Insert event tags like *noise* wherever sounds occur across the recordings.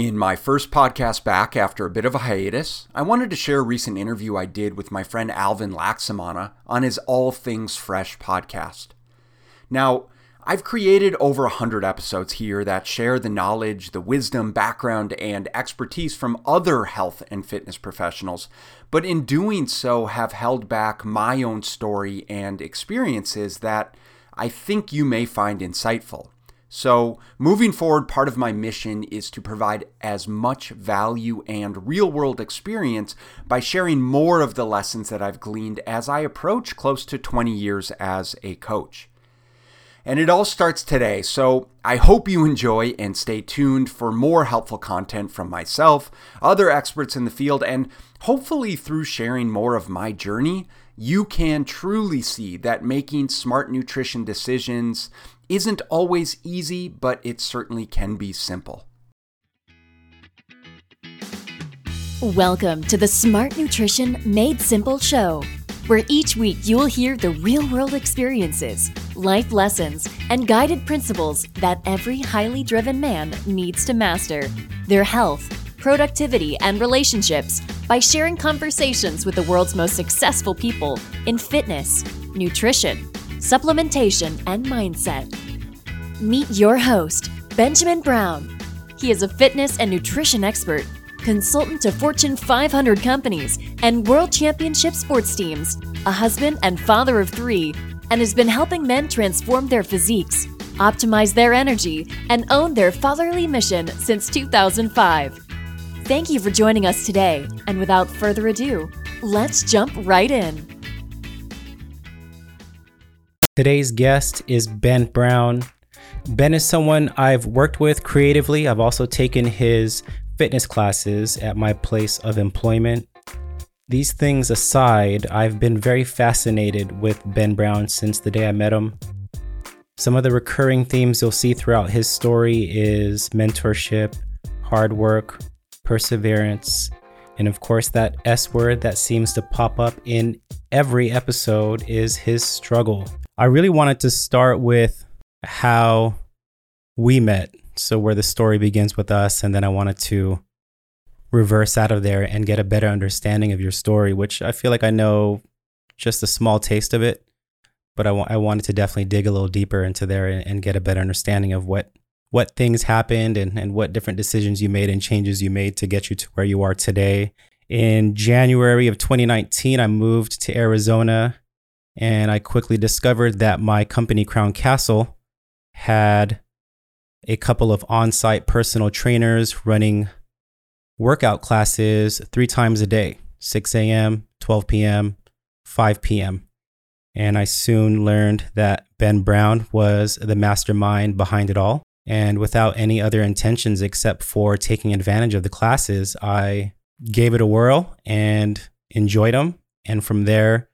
In my first podcast back after a bit of a hiatus, I wanted to share a recent interview I did with my friend Alvin Laxamana on his All Things Fresh podcast. Now, I've created over 100 episodes here that share the knowledge, the wisdom, background, and expertise from other health and fitness professionals, but in doing so have held back my own story and experiences that I think you may find insightful. So, moving forward, part of my mission is to provide as much value and real world experience by sharing more of the lessons that I've gleaned as I approach close to 20 years as a coach. And it all starts today, so I hope you enjoy and stay tuned for more helpful content from myself, other experts in the field, and hopefully through sharing more of my journey, you can truly see that making smart nutrition decisions isn't always easy, but it certainly can be simple. Welcome to the Smart Nutrition Made Simple show, where each week you'll hear the real world experiences, life lessons, and guided principles that every highly driven man needs to master their health, productivity, and relationships by sharing conversations with the world's most successful people in fitness, nutrition, supplementation, and mindset. Meet your host, Benjamin Brown. He is a fitness and nutrition expert, consultant to Fortune 500 companies and world championship sports teams, a husband and father of three, and has been helping men transform their physiques, optimize their energy, and own their fatherly mission since 2005. Thank you for joining us today, and without further ado, let's jump right in. Today's guest is Ben Brown. Ben is someone I've worked with creatively. I've also taken his fitness classes at my place of employment. These things aside, I've been very fascinated with Ben Brown since the day I met him. Some of the recurring themes you'll see throughout his story is mentorship, hard work, perseverance, and of course that S word that seems to pop up in every episode is his struggle. I really wanted to start with how we met. So, where the story begins with us, and then I wanted to reverse out of there and get a better understanding of your story, which I feel like I know just a small taste of it, but I, I wanted to definitely dig a little deeper into there and, and get a better understanding of what what things happened and, and what different decisions you made and changes you made to get you to where you are today. In January of 2019, I moved to Arizona and I quickly discovered that my company, Crown Castle, had a couple of on site personal trainers running workout classes three times a day 6 a.m., 12 p.m., 5 p.m. And I soon learned that Ben Brown was the mastermind behind it all. And without any other intentions except for taking advantage of the classes, I gave it a whirl and enjoyed them. And from there,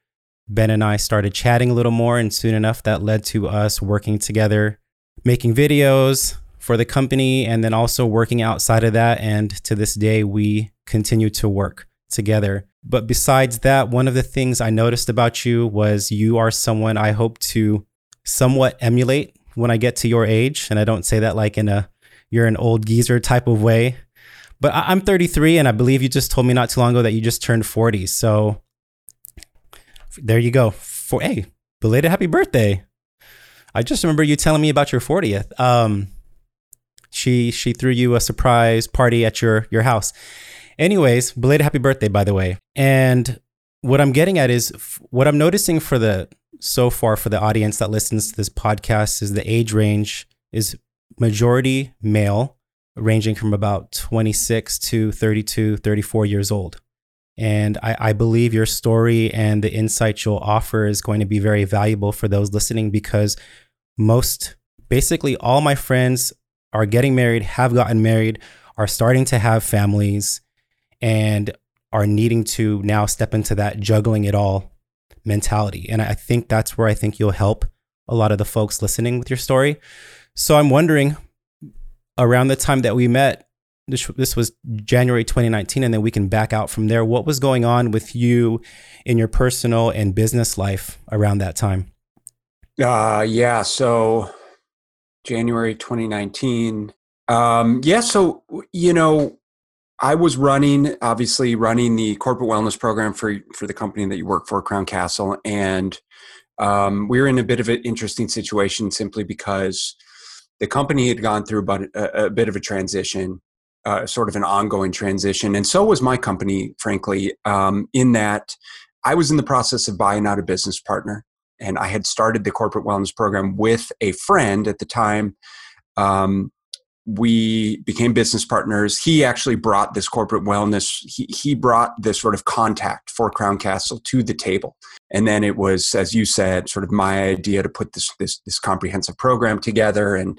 Ben and I started chatting a little more. And soon enough, that led to us working together making videos for the company and then also working outside of that. And to this day, we continue to work together. But besides that, one of the things I noticed about you was you are someone I hope to somewhat emulate when I get to your age. And I don't say that like in a you're an old geezer type of way. But I'm 33, and I believe you just told me not too long ago that you just turned 40. So there you go. For hey, belated happy birthday. I just remember you telling me about your 40th. Um, she she threw you a surprise party at your your house. Anyways, belated happy birthday, by the way. And what I'm getting at is what I'm noticing for the so far for the audience that listens to this podcast is the age range is majority male, ranging from about 26 to 32, 34 years old. And I, I, believe your story and the insight you'll offer is going to be very valuable for those listening because most, basically, all my friends are getting married, have gotten married, are starting to have families, and are needing to now step into that juggling it all mentality. And I think that's where I think you'll help a lot of the folks listening with your story. So I'm wondering around the time that we met, this, this was January 2019, and then we can back out from there. What was going on with you in your personal and business life around that time? Uh, yeah. So January 2019, Um, yeah, so you know, I was running, obviously, running the corporate wellness program for for the company that you work for, Crown Castle, and um, we were in a bit of an interesting situation simply because the company had gone through a, a bit of a transition, uh, sort of an ongoing transition, and so was my company, frankly. Um, in that, I was in the process of buying out a business partner, and I had started the corporate wellness program with a friend at the time. Um, we became business partners. He actually brought this corporate wellness, he, he brought this sort of contact for Crown Castle to the table. And then it was, as you said, sort of my idea to put this this, this comprehensive program together. And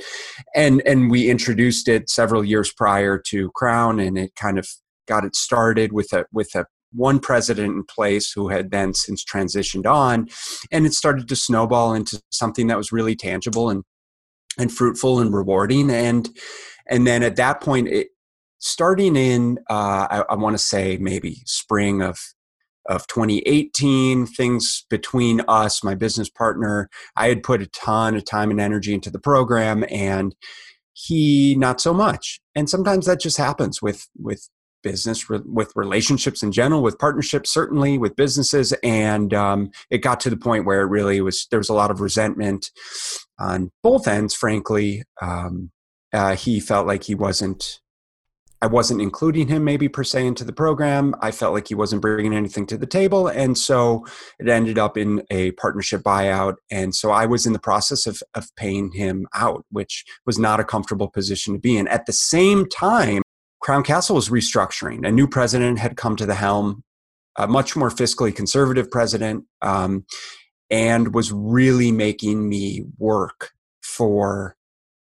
and and we introduced it several years prior to Crown, and it kind of got it started with a with a one president in place who had then since transitioned on and it started to snowball into something that was really tangible and and fruitful and rewarding and and then at that point it starting in uh, i, I want to say maybe spring of of 2018 things between us my business partner i had put a ton of time and energy into the program and he not so much. And sometimes that just happens with with business with relationships in general with partnerships certainly with businesses and um, it got to the point where it really was there was a lot of resentment on both ends frankly um, uh, he felt like he wasn't i wasn't including him maybe per se into the program i felt like he wasn't bringing anything to the table and so it ended up in a partnership buyout and so i was in the process of, of paying him out which was not a comfortable position to be in at the same time Crown Castle was restructuring. A new president had come to the helm, a much more fiscally conservative president, um, and was really making me work for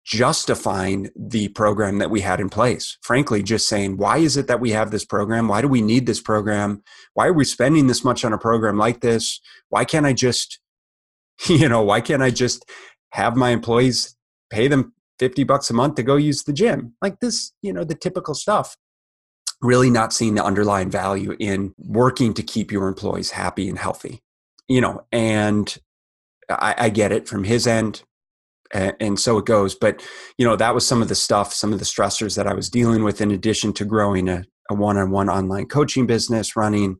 justifying the program that we had in place. Frankly, just saying, why is it that we have this program? Why do we need this program? Why are we spending this much on a program like this? Why can't I just, *laughs* you know, why can't I just have my employees pay them 50 bucks a month to go use the gym. Like this, you know, the typical stuff. Really not seeing the underlying value in working to keep your employees happy and healthy. You know, and I, I get it from his end. And, so it goes. But, you know, that was some of the stuff, some of the stressors that I was dealing with in addition to growing a, a one-on-one online coaching business running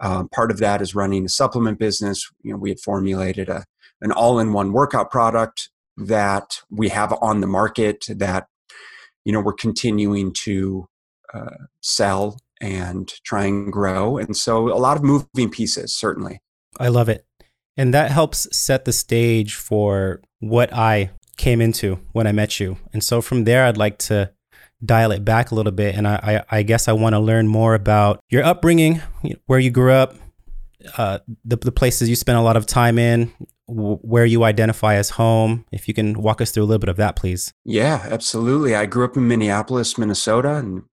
um, part of that is running a supplement business you know we had formulated a an all-in-one workout product that we have on the market that you know we're continuing to uh, sell and try and grow and so a lot of moving pieces certainly i love it and that helps set the stage for what i came into when i met you and so from there i'd like to dial it back a little bit and i i, I guess i want to learn more about your upbringing where you grew up uh, the, the places you spent a lot of time in where you identify as home. If you can walk us through a little bit of that, please. Yeah, absolutely. I grew up in Minneapolis, Minnesota, and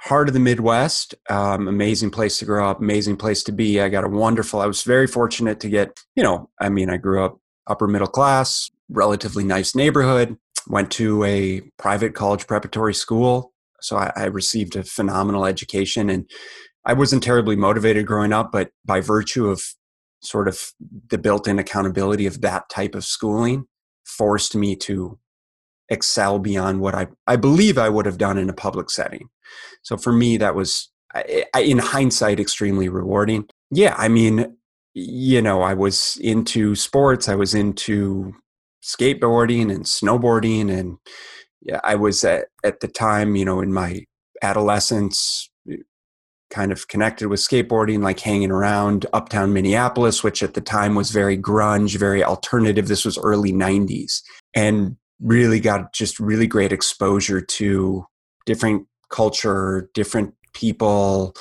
heart of the Midwest. Um, amazing place to grow up, amazing place to be. I got a wonderful, I was very fortunate to get, you know, I mean, I grew up upper middle class, relatively nice neighborhood, went to a private college preparatory school. So I, I received a phenomenal education and I wasn't terribly motivated growing up, but by virtue of sort of the built-in accountability of that type of schooling forced me to excel beyond what I, I believe I would have done in a public setting. So for me, that was, in hindsight, extremely rewarding. Yeah, I mean, you know, I was into sports, I was into skateboarding and snowboarding, and yeah, I was at, at the time, you know, in my adolescence, eh, kind of connected with skateboarding, like hanging around uptown Minneapolis, which at the time was very grunge, very alternative. This was early 90s. And really got just really great exposure to different culture, different people,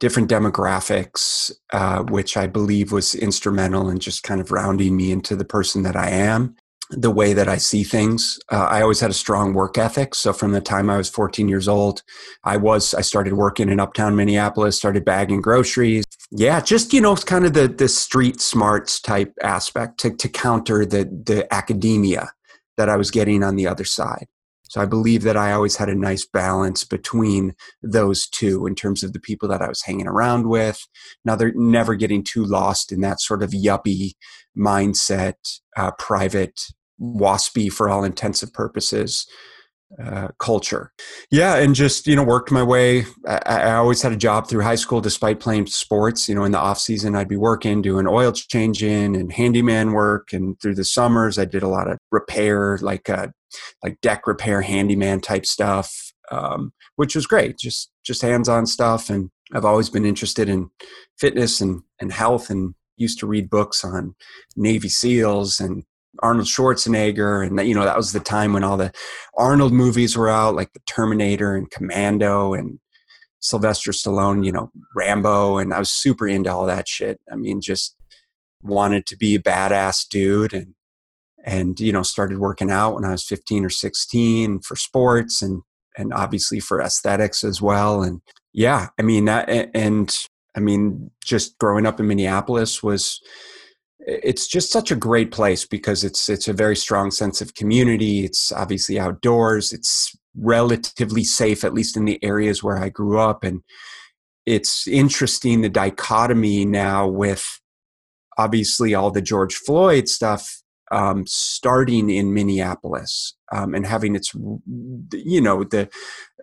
different demographics, uh, which I believe was instrumental in just kind of rounding me into the person that I am the way that I see things. Uh, I always had a strong work ethic. So from the time I was 14 years old, I was I started working in uptown Minneapolis, started bagging groceries. Yeah, just you know, kind of the the street smarts type aspect to to counter the the academia that I was getting on the other side. So I believe that I always had a nice balance between those two in terms of the people that I was hanging around with. Now they're never getting too lost in that sort of yuppie mindset, uh, private waspy for all intensive purposes uh, culture. Yeah, and just you know worked my way. I, I, always had a job through high school, despite playing sports. You know, in the off season, I'd be working, doing oil changing and handyman work, and through the summers, I did a lot of repair, like uh, like deck repair, handyman type stuff, um, which was great. Just just hands on stuff, and I've always been interested in fitness and and health, and used to read books on Navy SEALs and Arnold Schwarzenegger, and you know that was the time when all the Arnold movies were out, like the Terminator and Commando and Sylvester Stallone, you know Rambo, and I was super into all that shit. I mean, just wanted to be a badass dude, and and you know started working out when I was 15 or 16 for sports and and obviously for aesthetics as well. And yeah, I mean that, and I mean just growing up in Minneapolis was it's just such a great place because it's it's a very strong sense of community. It's obviously outdoors. It's relatively safe at least in the areas where i grew up. And it's interesting the dichotomy now with obviously all the george floyd stuff um, starting in minneapolis um, and having its you know the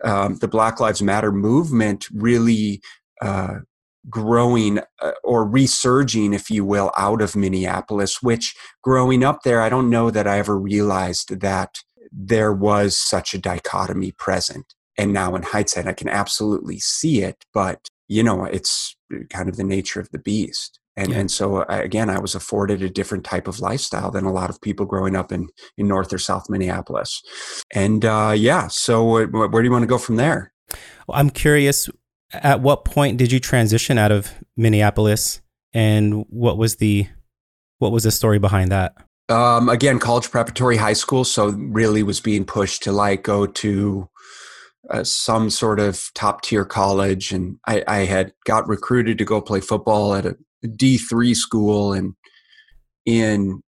um, the black lives matter movement really uh, growing uh, or resurging, if you will, out of Minneapolis, which growing up there, I don't know that I ever realized that there was such a dichotomy present. And now in hindsight, I can absolutely see it, but you know, it's kind of the nature of the beast. And, yeah. and so uh, again, I was afforded a different type of lifestyle than a lot of people growing up in, in North or South Minneapolis. And uh, yeah, so uh, where do you want to go from there? Well, I'm curious at what point did you transition out of Minneapolis, and what was the what was the story behind that? Um, again, college preparatory high school, so really was being pushed to like go to uh, some sort of top tier college, and I, I had got recruited to go play football at a D three school and in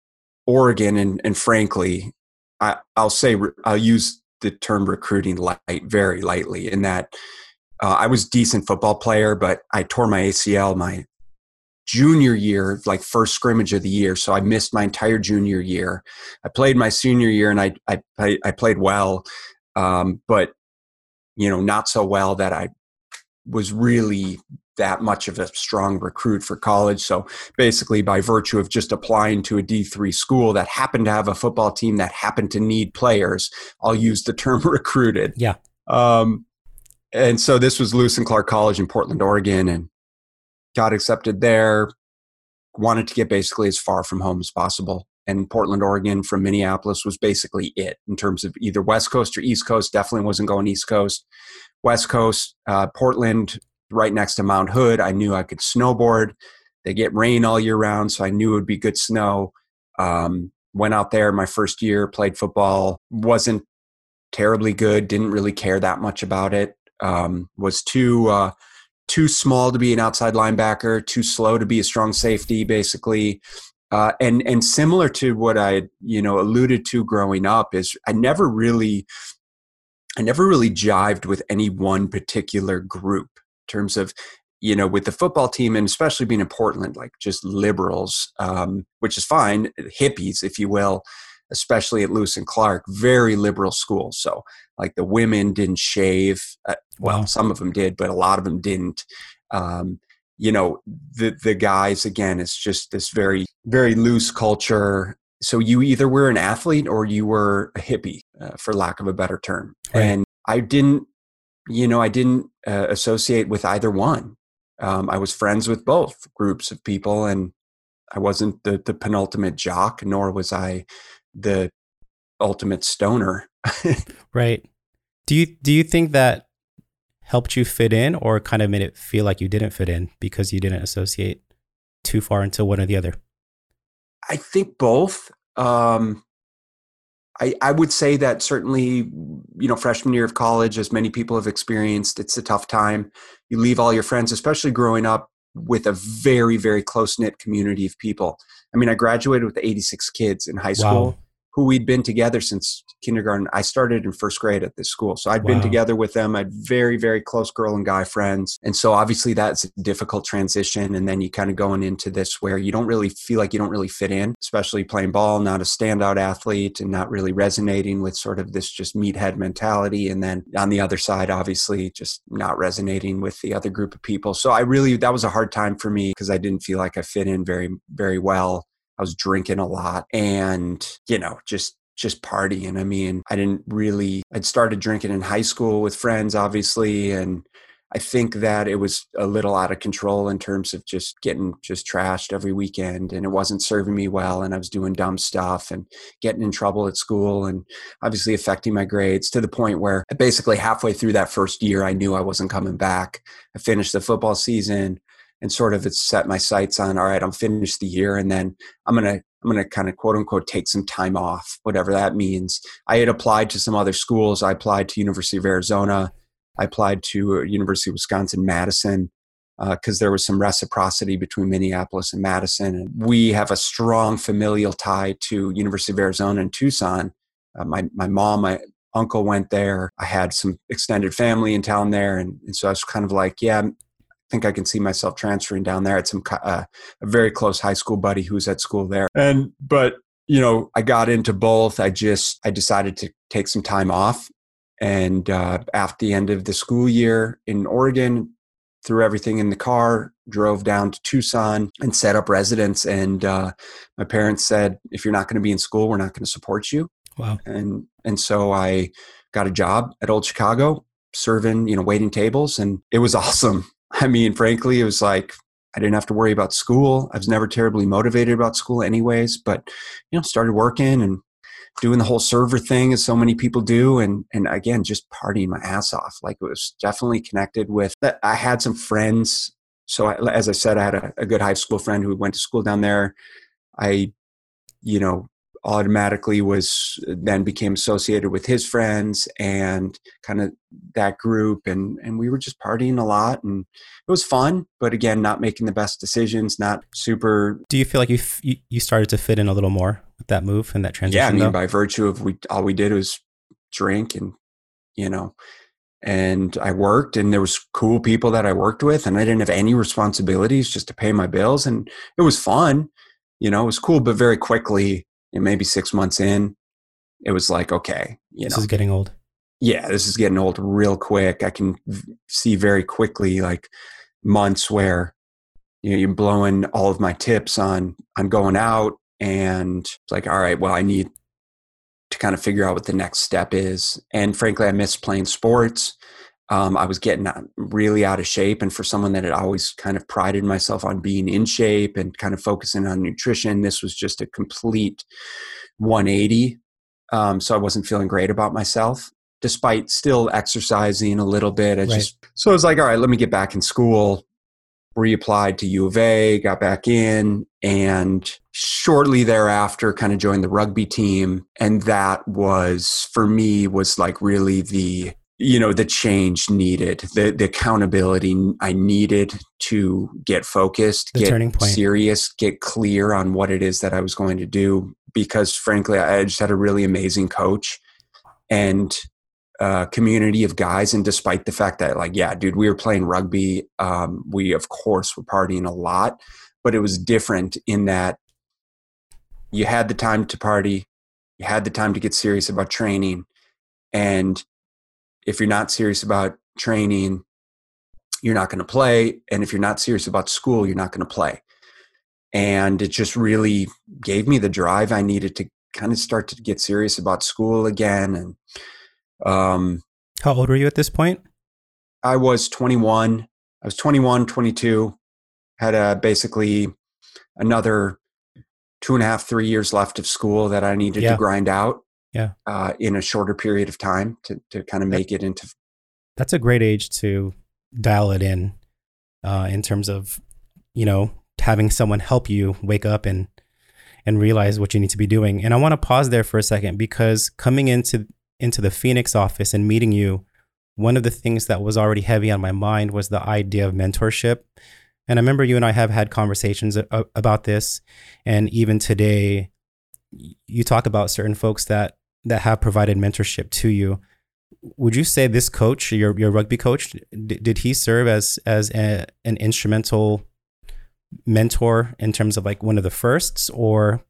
Oregon, and and frankly, I, I'll say I'll use the term recruiting light very lightly in that uh, I was decent football player, but I tore my ACL my junior year, like first scrimmage of the year. So I missed my entire junior year. I played my senior year and I I, I played well, um, but you know not so well that I was really that much of a strong recruit for college. So basically, by virtue of just applying to a D3 school that happened to have a football team that happened to need players, I'll use the term *laughs* recruited. Yeah. Um, and so this was Lewis and Clark College in Portland, Oregon, and got accepted there. Wanted to get basically as far from home as possible. And Portland, Oregon from Minneapolis was basically it in terms of either West Coast or East Coast. Definitely wasn't going East Coast. West Coast, uh, Portland, right next to Mount Hood. I knew I could snowboard. They get rain all year round, so I knew it would be good snow. Um, went out there my first year, played football, wasn't terribly good, didn't really care that much about it um, was too uh, too small to be an outside linebacker, too slow to be a strong safety, basically. Uh, and and similar to what I you know alluded to growing up is I never really I never really jived with any one particular group in terms of you know with the football team and especially being in Portland like just liberals um, which is fine hippies if you will especially at Lewis and Clark, very liberal school. So, like the women didn't shave. Uh, well, some of them did, but a lot of them didn't. Um, you know, the the guys again, it's just this very very loose culture. So you either were an athlete or you were a hippie, uh, for lack of a better term. Right. And I didn't, you know, I didn't uh, associate with either one. Um, I was friends with both groups of people, and I wasn't the the penultimate jock, nor was I the ultimate stoner. *laughs* right. Do you do you think that helped you fit in or kind of made it feel like you didn't fit in because you didn't associate too far into one or the other? I think both. Um, I, I would say that certainly, you know, freshman year of college, as many people have experienced, it's a tough time. You leave all your friends, especially growing up with a very, very close knit community of people. I mean, I graduated with 86 kids in high school. Wow who we'd been together since kindergarten. I started in first grade at this school. So I'd wow. been together with them. I had very, very close girl and guy friends. And so obviously that's a difficult transition. And then you kind of going into this where you don't really feel like you don't really fit in, especially playing ball, not a standout athlete and not really resonating with sort of this just meathead mentality. And then on the other side, obviously just not resonating with the other group of people. So I really, that was a hard time for me because I didn't feel like I fit in very, very well. I was drinking a lot and, you know, just just partying. I mean, I didn't really I'd started drinking in high school with friends obviously and I think that it was a little out of control in terms of just getting just trashed every weekend and it wasn't serving me well and I was doing dumb stuff and getting in trouble at school and obviously affecting my grades to the point where basically halfway through that first year I knew I wasn't coming back. I finished the football season and sort of it's set my sights on all right i'm finished the year and then i'm gonna i'm gonna kind of quote unquote take some time off whatever that means. I had applied to some other schools. I applied to university of arizona. I applied to uh, university of wisconsin madison because uh, there was some reciprocity between minneapolis and madison and we have a strong familial tie to university of arizona in tucson. Uh, my, my mom my uncle went there. I had some extended family in town there and, and so i was kind of like yeah think I can see myself transferring down there. At some uh, a very close high school buddy who was at school there, and but you know I got into both. I just I decided to take some time off, and uh, after the end of the school year in Oregon, threw everything in the car, drove down to Tucson, and set up residence. And uh, my parents said, if you're not going to be in school, we're not going to support you. Wow. And and so I got a job at Old Chicago serving you know waiting tables and it was *laughs* awesome I mean, frankly, it was like I didn't have to worry about school. I was never terribly motivated about school, anyways. But you know, started working and doing the whole server thing as so many people do, and and again, just partying my ass off. Like it was definitely connected with. That I had some friends. So I, as I said, I had a, a good high school friend who went to school down there. I, you know, automatically was then became associated with his friends and kind of that group and and we were just partying a lot and it was fun but again not making the best decisions not super do you feel like you f- you started to fit in a little more with that move and that transition yeah i mean though? by virtue of we all we did was drink and you know and I worked and there was cool people that I worked with and I didn't have any responsibilities just to pay my bills and it was fun you know it was cool but very quickly and maybe six months in, it was like, okay, you this know, is getting old. Yeah, this is getting old real quick. I can see very quickly like months where you know you're blowing all of my tips on on going out, and it's like, all right, well, I need to kind of figure out what the next step is. And frankly, I miss playing sports. Um, I was getting really out of shape. And for someone that had always kind of prided myself on being in shape and kind of focusing on nutrition, this was just a complete 180. Um, so I wasn't feeling great about myself, despite still exercising a little bit. I right. just so I was like, all right, let me get back in school. Reapplied to U of A, got back in, and shortly thereafter, kind of joined the rugby team. And that was for me was like really the you know the change needed the the accountability i needed to get focused the get serious get clear on what it is that i was going to do because frankly i just had a really amazing coach and a community of guys. And despite the fact that like yeah dude we were playing rugby um, we of course were partying a lot but it was different in that you had the time to party you had the time to get serious about training and if you're not serious about training, you're not going to play. And if you're not serious about school, you're not going to play. And it just really gave me the drive I needed to kind of start to get serious about school again. And um, how old were you at this point? I was 21. I was 21, 22. Had a basically another two and a half, three years left of school that I needed yeah. to grind out yeah. uh, in a shorter period of time to, to kind of make it into that's a great age to dial it in uh, in terms of you know having someone help you wake up and and realize what you need to be doing. And i want to pause there for a second because coming into into the phoenix office and meeting you one of the things that was already heavy on my mind was the idea of mentorship. And i remember you and i have had conversations about this. And even today you talk about certain folks that that have provided mentorship to you. Would you say this coach, your your rugby coach, d- did he serve as as a, an instrumental mentor in terms of like one of the firsts, or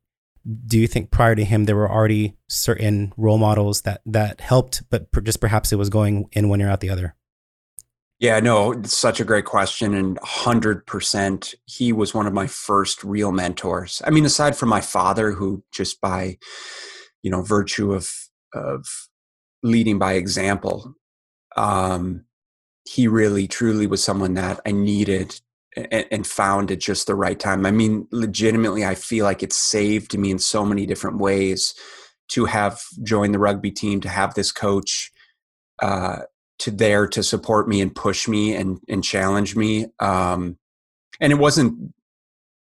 do you think prior to him there were already certain role models that that helped, but per, just perhaps it was going in one ear out the other? Yeah, no, it's such a great question. And 100%, he was one of my first real mentors. I mean, aside from my father, who just by, you know, virtue of, of leading by example, um, he really truly was someone that I needed and, and found at just the right time. I mean, legitimately, I feel like it saved me in so many different ways to have joined the rugby team, to have this coach, uh, to there to support me and push me and and challenge me. Um, and it wasn't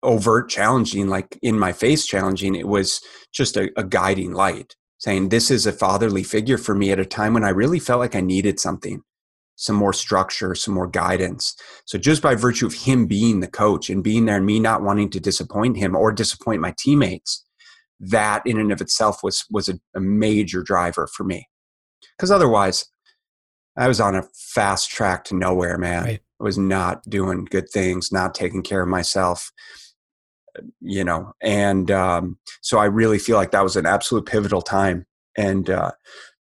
overt challenging, like in my face challenging. It was just a, a guiding light, saying this is a fatherly figure for me at a time when I really felt like I needed something, some more structure, some more guidance. So just by virtue of him being the coach and being there, and me not wanting to disappoint him or disappoint my teammates, that in and of itself was was a, a major driver for me. Because otherwise, I was on a fast track to nowhere, man. Right. I was not doing good things, not taking care of myself, you know. And um, so I really feel like that was an absolute pivotal time. And uh,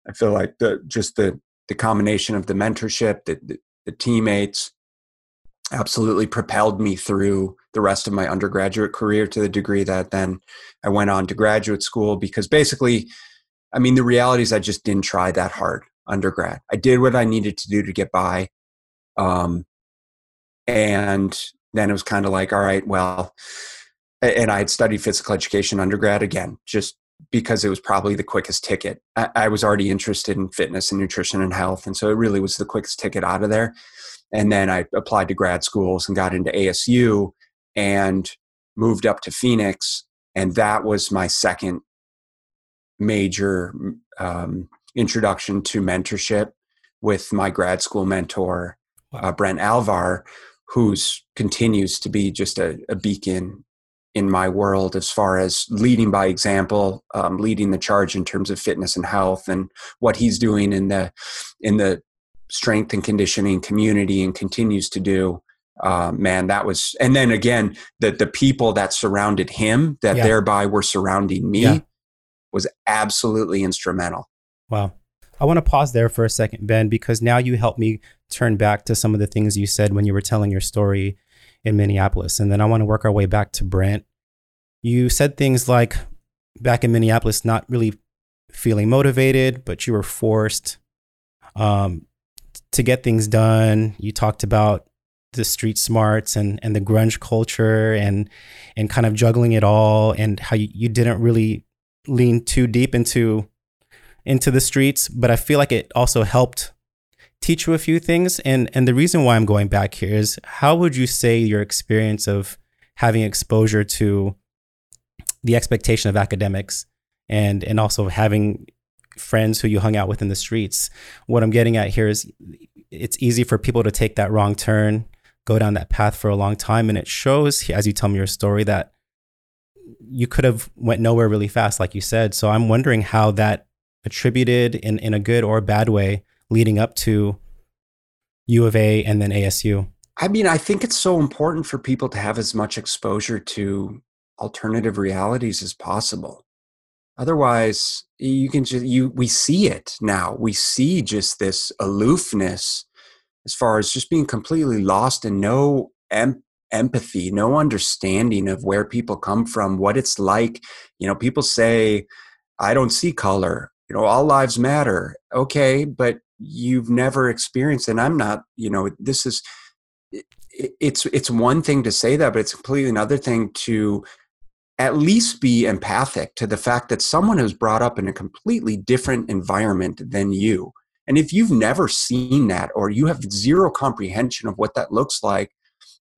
I feel like the just the the combination of the mentorship, the, the, the teammates, absolutely propelled me through the rest of my undergraduate career to the degree that then I went on to graduate school because basically, I mean, the reality is I just didn't try that hard undergrad. I did what I needed to do to get by. Um, and then it was kind of like, all right, well, and I had studied physical education undergrad again, just because it was probably the quickest ticket. I, I, was already interested in fitness and nutrition and health. And so it really was the quickest ticket out of there. And then I applied to grad schools and got into ASU and moved up to Phoenix. And that was my second major um, introduction to mentorship with my grad school mentor, uh, Brent Alvar, who's continues to be just a, a, beacon in my world as far as leading by example, um, leading the charge in terms of fitness and health, and what he's doing in the in the strength and conditioning community, and continues to do. Uh, man, that was, and then again, the the people that surrounded him, that yeah. thereby were surrounding me, yeah. was absolutely instrumental. Wow. I want to pause there for a second, Ben, because now you help me turn back to some of the things you said when you were telling your story in Minneapolis. And then I want to work our way back to Brent. You said things like back in Minneapolis, not really feeling motivated, but you were forced um, to get things done. You talked about the street smarts and, and the grunge culture and and kind of juggling it all and how you, you didn't really lean too deep into into the streets, but I feel like it also helped teach you a few things. And and the reason why I'm going back here is how would you say your experience of having exposure to the expectation of academics and and also having friends who you hung out with in the streets. What I'm getting at here is it's easy for people to take that wrong turn, go down that path for a long time and it shows as you tell me your story that you could have went nowhere really fast like you said. So I'm wondering how that attributed in, in a good or bad way leading up to U of A and then ASU? I mean, I think it's so important for people to have as much exposure to alternative realities as possible. Otherwise, you can just you we see it now. We see just this aloofness as far as just being completely lost and no em- empathy, no understanding of where people come from, what it's like. You know, people say, I don't see color you know all lives matter okay but you've never experienced and i'm not you know this is it's it's one thing to say that but it's completely another thing to at least be empathic to the fact that someone who's brought up in a completely different environment than you and if you've never seen that or you have zero comprehension of what that looks like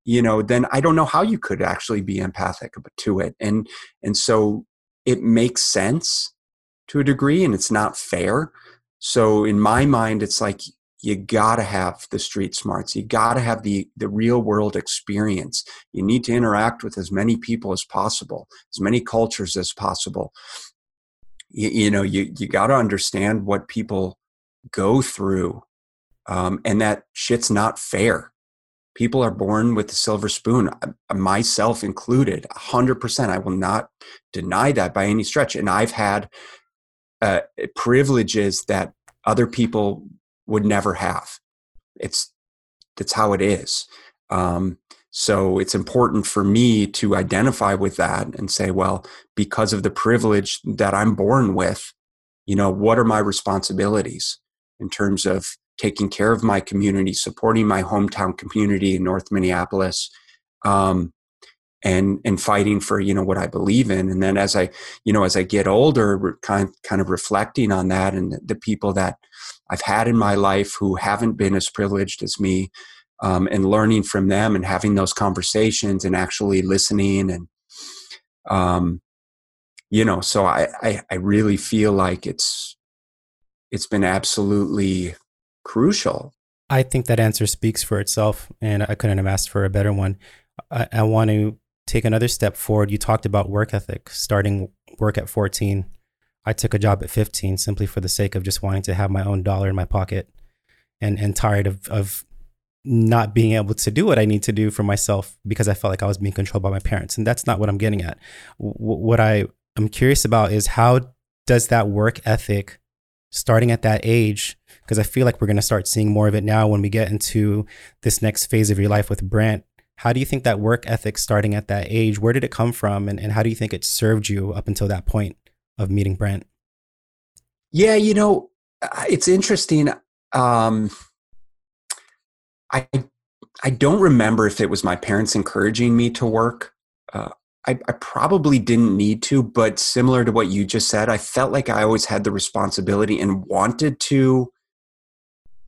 you know then i don't know how you could actually be empathic to it and and so it makes sense to a degree and it's not fair. So in my mind, it's like you gotta have the street smarts. You gotta have the the real world experience. You need to interact with as many people as possible, as many cultures as possible. You, you know, you you gotta understand what people go through, um, and that shit's not fair. People are born with a silver spoon, uh, myself included, hundred percent. I will not deny that by any stretch. And I've had uh, privileges that other people would never have. It's that's how it is. Um, so it's important for me to identify with that and say, well, because of the privilege that I'm born with, you know, what are my responsibilities in terms of taking care of my community, supporting my hometown community in North Minneapolis, um, and and fighting for you know what I believe in. And then as I you know as I get older, kind kind of reflecting on that and the people that I've had in my life who haven't been as privileged as me, um, and learning from them and having those conversations and actually listening and um, you know so I, I i really feel like it's it's been absolutely crucial i think that answer speaks for itself and i couldn't have asked for a better one I, I want to take another step forward, you talked about work ethic, starting work at 14. I took a job at 15 simply for the sake of just wanting to have my own dollar in my pocket and, and tired of, of not being able to do what I need to do for myself because I felt like I was being controlled by my parents. And that's not what I'm getting at. W- what I am curious about is how does that work ethic starting at that age because I feel like we're going to start seeing more of it now when we get into this next phase of your life with Brent how do you think that work ethic starting at that age, where did it come from? And, and how do you think it served you up until that point of meeting Brent? Yeah, you know, it's interesting. Um, I I don't remember if it was my parents encouraging me to work. Uh, I, I, probably didn't need to, but similar to what you just said, I felt like I always had the responsibility and wanted to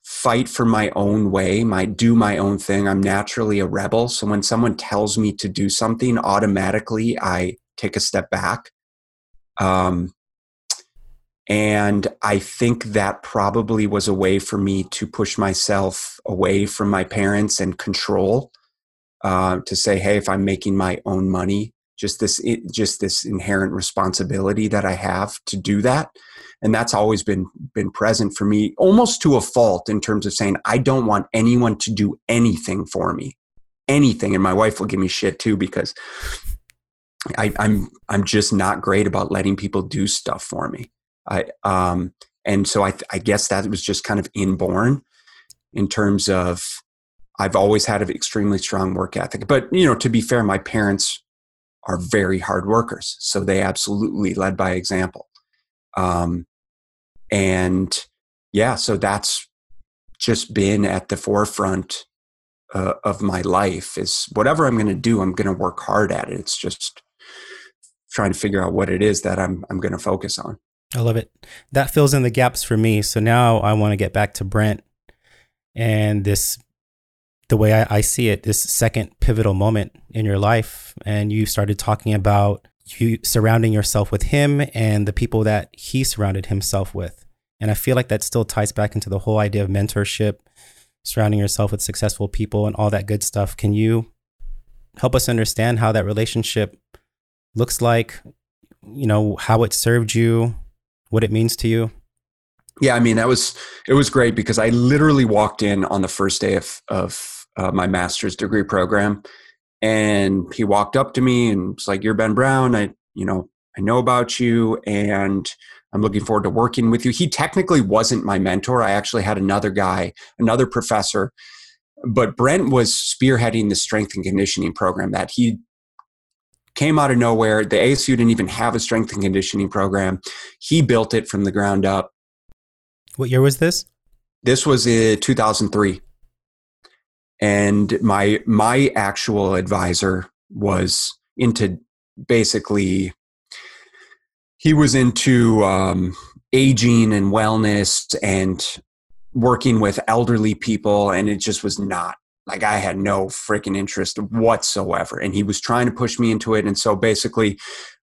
fight for my own way, my do my own thing. I'm naturally a rebel. So when someone tells me to do something, automatically I take a step back. Um, and I think that probably was a way for me to push myself away from my parents and control. Uh, to say, hey, if I'm making my own money, just this, just this inherent responsibility that I have to do that and that's always been been present for me almost to a fault in terms of saying i don't want anyone to do anything for me anything and my wife will give me shit too because I, I'm I'm just not great about letting people do stuff for me. I um and so I I guess that was just kind of inborn in terms of I've always had an extremely strong work ethic. But you know, to be fair, my parents are very hard workers, so they absolutely led by example. Um, and yeah, so that's just been at the forefront uh, of my life is whatever I'm going to do, I'm going to work hard at it. It's just trying to figure out what it is that I'm, I'm going to focus on. I love it. That fills in the gaps for me. So now I want to get back to Brent and this, the way I, I see it, this second pivotal moment in your life. And you started talking about you surrounding yourself with him and the people that he surrounded himself with. And I feel like that still ties back into the whole idea of mentorship, surrounding yourself with successful people and all that good stuff. Can you help us understand how that relationship looks like, you know, how it served you, what it means to you? Yeah, I mean, that was it was great because I literally walked in on the first day of of uh, my master's degree program and he walked up to me and was like you're ben brown. I you know i know about you and i'm looking forward to working with you. He technically wasn't my mentor. I actually had another guy another professor but brent was spearheading the strength and conditioning program that he came out of nowhere. The asu didn't even have a strength and conditioning program. He built it from the ground up. What year was this? This was in 2003 and my my actual advisor was into basically he was into um, aging and wellness and working with elderly people and it just was not like i had no freaking interest whatsoever and he was trying to push me into it and so basically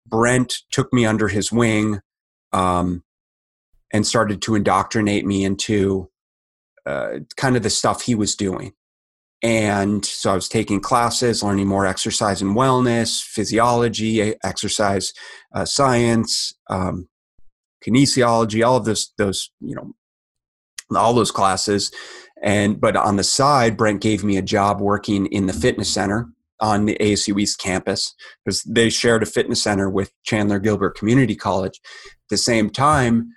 brent took me under his wing um, and started to indoctrinate me into uh, kind of the stuff he was doing. And so I was taking classes, learning more exercise and wellness, physiology, exercise uh, science, um, kinesiology, all of those, those, you know, all those classes. And, but on the side, Brent gave me a job working in the fitness center on the ASU East campus because they shared a fitness center with Chandler Gilbert Community College. At the same time,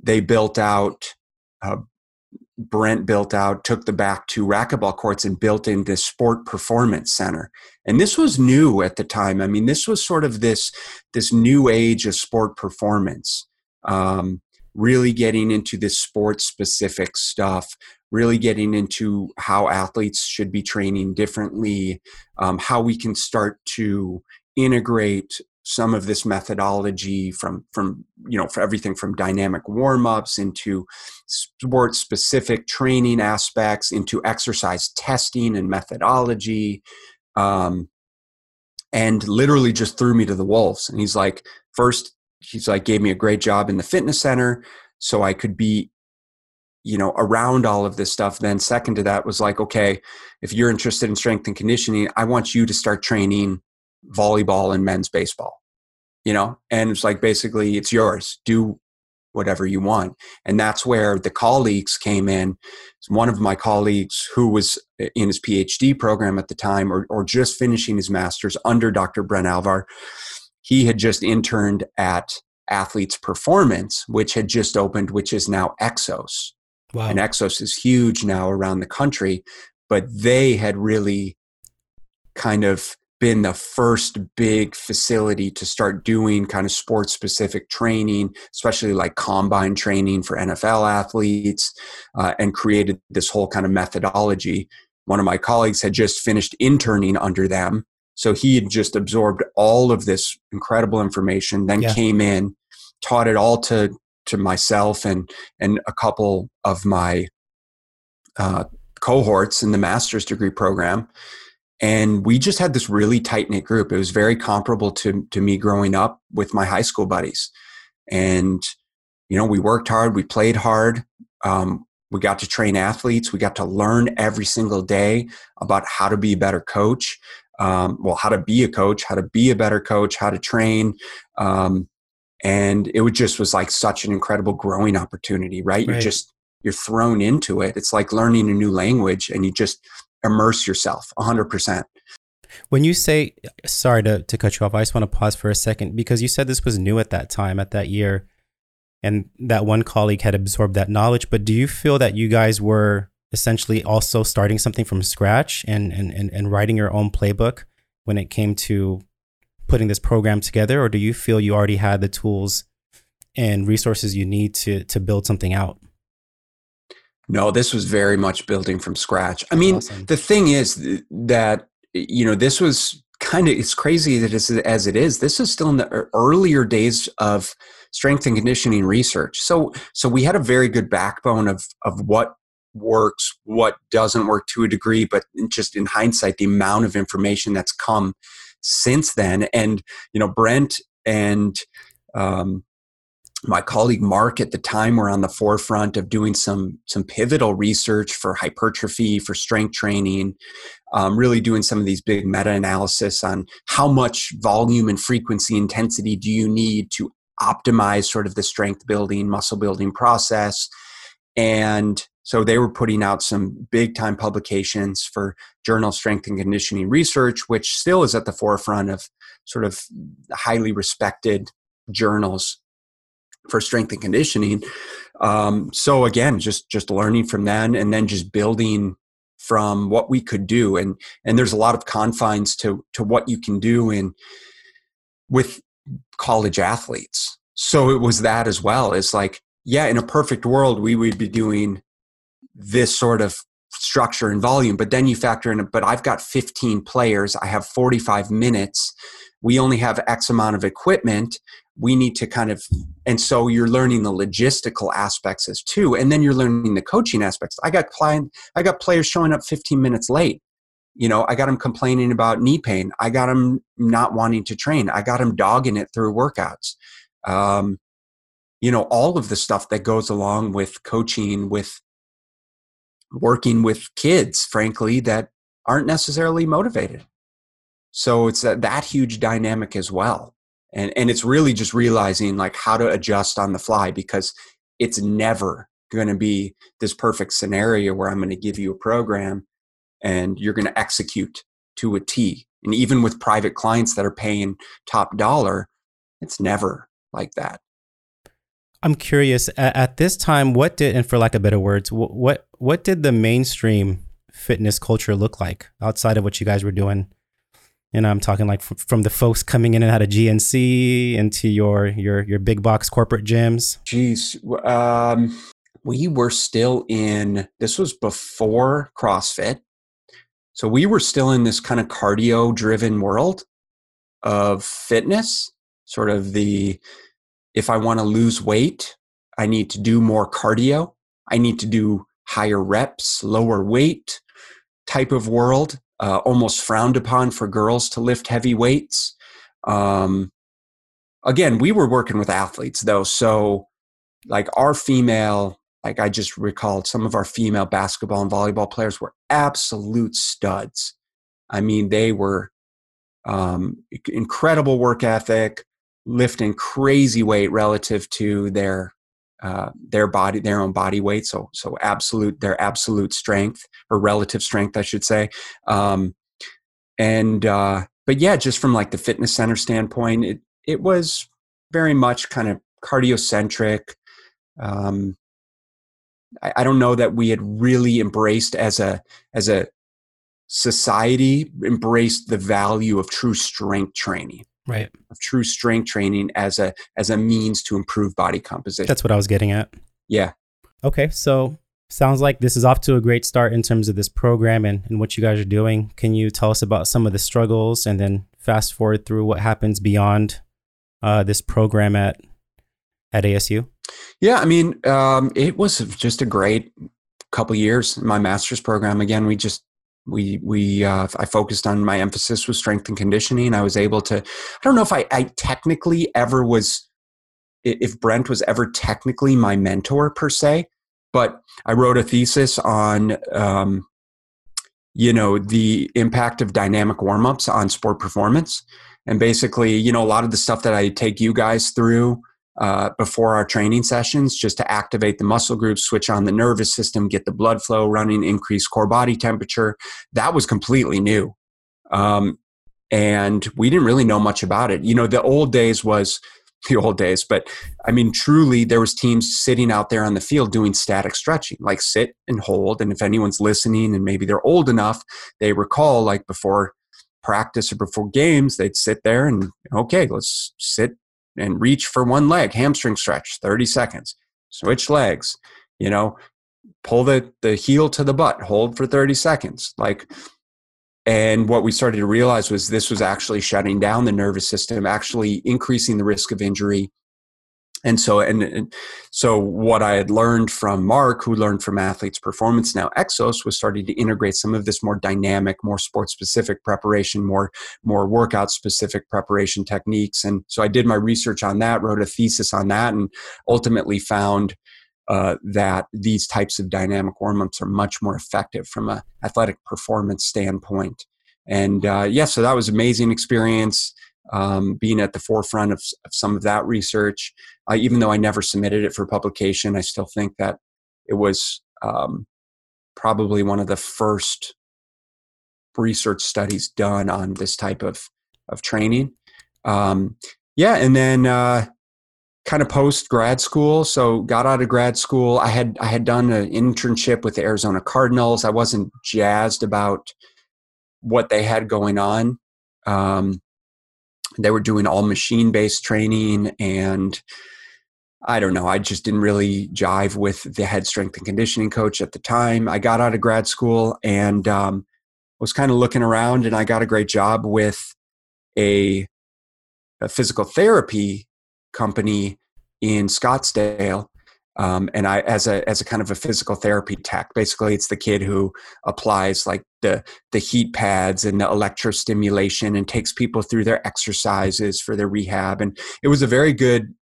they built out uh, Brent built out, took the back two racquetball courts and built in this sport performance center. And this was new at the time. I mean, this was sort of this this new age of sport performance. Um, really getting into this sports specific stuff, really getting into how athletes should be training differently, um, how we can start to integrate some of this methodology from from you know for everything from dynamic warm-ups into sport specific training aspects into exercise testing and methodology um, and literally just threw me to the wolves. And he's like first he's like gave me a great job in the fitness center so i could be you know around all of this stuff. Then second to that was like okay if you're interested in strength and conditioning i want you to start training volleyball and men's baseball you know and it's like basically it's yours. Do whatever you want. And that's where the colleagues came in. One of my colleagues who was in his phd program at the time or, or just finishing his master's under dr brent alvar he had just interned at athletes performance which had just opened which is now exos. Wow. and exos is huge now around the country but they had really kind of been the first big facility to start doing kind of sports specific training, especially like combine training for NFL athletes, uh, and created this whole kind of methodology. One of my colleagues had just finished interning under them. So he had just absorbed all of this incredible information, then yeah. came in, taught it all to, to myself and, and a couple of my uh, cohorts in the master's degree program and we just had this really tight knit group. It was very comparable to to me growing up with my high school buddies, and you know we worked hard, we played hard, um, we got to train athletes, we got to learn every single day about how to be a better coach. Um, well, how to be a coach, how to be a better coach, how to train. Um, and it was just was like such an incredible growing opportunity, right? right? You're just you're thrown into it. It's like learning a new language, and you just immerse yourself 100%. When you say, sorry to, to cut you off, I just want to pause for a second because you said this was new at that time, at that year, and that one colleague had absorbed that knowledge. But do you feel that you guys were essentially also starting something from scratch and, and, and, and writing your own playbook when it came to putting this program together? Or do you feel you already had the tools and resources you need to, to build something out? No, this was very much building from scratch. I mean, awesome. the thing is that you know this was kind of it's crazy that it's as it is. This is still in the earlier days of strength and conditioning research. So so we had a very good backbone of of what works, what doesn't work to a degree, but just in hindsight, the amount of information that's come since then, and you know, Brent and um, my colleague Mark at the time were on the forefront of doing some some pivotal research for hypertrophy, for strength training, um, really doing some of these big meta analysis on how much volume and frequency intensity do you need to optimize sort of the strength building, muscle building process. And so they were putting out some big time publications for Journal Strength and Conditioning Research, which still is at the forefront of sort of highly respected journals for strength and conditioning. Um, so again, just just learning from then, and then just building from what we could do, and and there's a lot of confines to to what you can do in with college athletes. So it was that as well. It's like, yeah, in a perfect world, we would be doing this sort of structure and volume, but then you factor in, but I've got 15 players, I have 45 minutes, we only have X amount of equipment we need to kind of and so you're learning the logistical aspects as too and then you're learning the coaching aspects. I got client i got players showing up 15 minutes late. You know i got them complaining about knee pain. I got them not wanting to train. I got them dogging it through workouts. Um, you know all of the stuff that goes along with coaching with working with kids, frankly, that aren't necessarily motivated. So it's that, that huge dynamic as well. And, and it's really just realizing like how to adjust on the fly because it's never going to be this perfect scenario where I'm going to give you a program and you're going to execute to a T. And even with private clients that are paying top dollar, it's never like that. I'm curious at, this time, what did, and for lack of better words, what what did the mainstream fitness culture look like outside of what you guys were doing? And I'm talking like f- from the folks coming in and out of GNC into your your your big box corporate gyms. Geez, um, we were still in. This was before CrossFit, so we were still in this kind of cardio driven world of fitness, sort of the if I want to lose weight, I need to do more cardio. I need to do higher reps, lower weight type of world. Uh, almost frowned upon for girls to lift heavy weights. Um, again, we were working with athletes though, so like our female, like I just recalled, some of our female basketball and volleyball players were absolute studs. I mean, they were um, incredible work ethic, lifting crazy weight relative to their uh, their body their own body weight so so absolute their absolute strength or relative strength i should say um, and uh, but yeah just from like the fitness center standpoint it it was very much kind of cardiocentric um, I, I don't know that we had really embraced as a as a society embraced the value of true strength training right. of true strength training as a as a means to improve body composition. That's what i was getting at. Yeah. Okay so sounds like this is off to a great start in terms of this program and, and what you guys are doing. Can you tell us about some of the struggles and then fast forward through what happens beyond uh, this program at at asu yeah i mean um, it was just a great couple years. In my master's program again we just we we uh, I focused on my emphasis was strength and conditioning. I was able to. I don't know if I, I technically ever was, if Brent was ever technically my mentor per se, but I wrote a thesis on, um, you know, the impact of dynamic warm ups on sport performance, and basically, you know, a lot of the stuff that I take you guys through uh, before our training sessions just to activate the muscle groups, switch on the nervous system, get the blood flow running, increase core body temperature. That was completely new. Um, and we didn't really know much about it. You know, the old days was *laughs* the old days, but I mean, truly, there was teams sitting out there on the field doing static stretching, like sit and hold. And if anyone's listening and maybe they're old enough, they recall like before practice or before games, they'd sit there and okay, let's sit and reach for one leg, hamstring stretch, 30 seconds. Switch legs, you know, pull the, the heel to the butt, hold for 30 seconds. Like, and what we started to realize was this was actually shutting down the nervous system, actually increasing the risk of injury, and so and, and, so what i had learned from mark who learned from athletes performance now exos was starting to integrate some of this more dynamic more sport specific preparation more more workout specific preparation techniques. And so i did my research on that wrote a thesis on that and ultimately found uh, that these types of dynamic warm-ups are much more effective from an athletic performance standpoint. And uh, yeah so that was amazing experience um, being at the forefront of, of, some of that research. Uh, even though I never submitted it for publication, I still think that it was um, probably one of the first research studies done on this type of, of training. Um, yeah, and then uh, kind of post grad school. So got out of grad school. I had I had done an internship with the Arizona Cardinals. I wasn't jazzed about what they had going on. Um, they were doing all machine based training and I don't know. I just didn't really jive with the head strength and conditioning coach at the time. I got out of grad school and um, was kind of looking around, and I got a great job with a, a physical therapy company in Scottsdale um, and I as a as a kind of a physical therapy tech. Basically, it's the kid who applies like the the heat pads and the electrostimulation and takes people through their exercises for their rehab. And it was a very good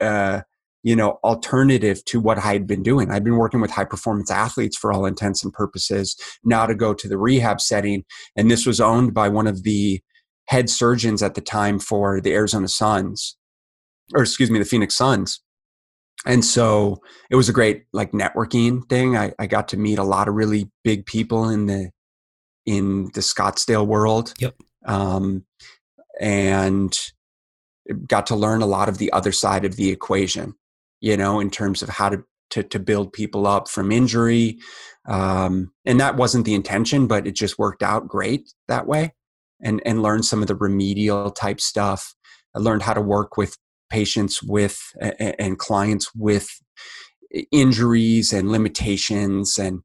uh, you know, alternative to what I had been doing. I'd been working with high performance athletes for all intents and purposes, now to go to the rehab setting. And this was owned by one of the head surgeons at the time for the Arizona Suns, or excuse me, the Phoenix Suns. And so it was a great like networking thing. I, I got to meet a lot of really big people in the in the Scottsdale world. Yep. Um, and got to learn a lot of the other side of the equation you know, in terms of how to to, to build people up from injury. Um, and that wasn't the intention, but it just worked out great that way. And and learned some of the remedial type stuff. I learned how to work with patients with and clients with injuries and limitations and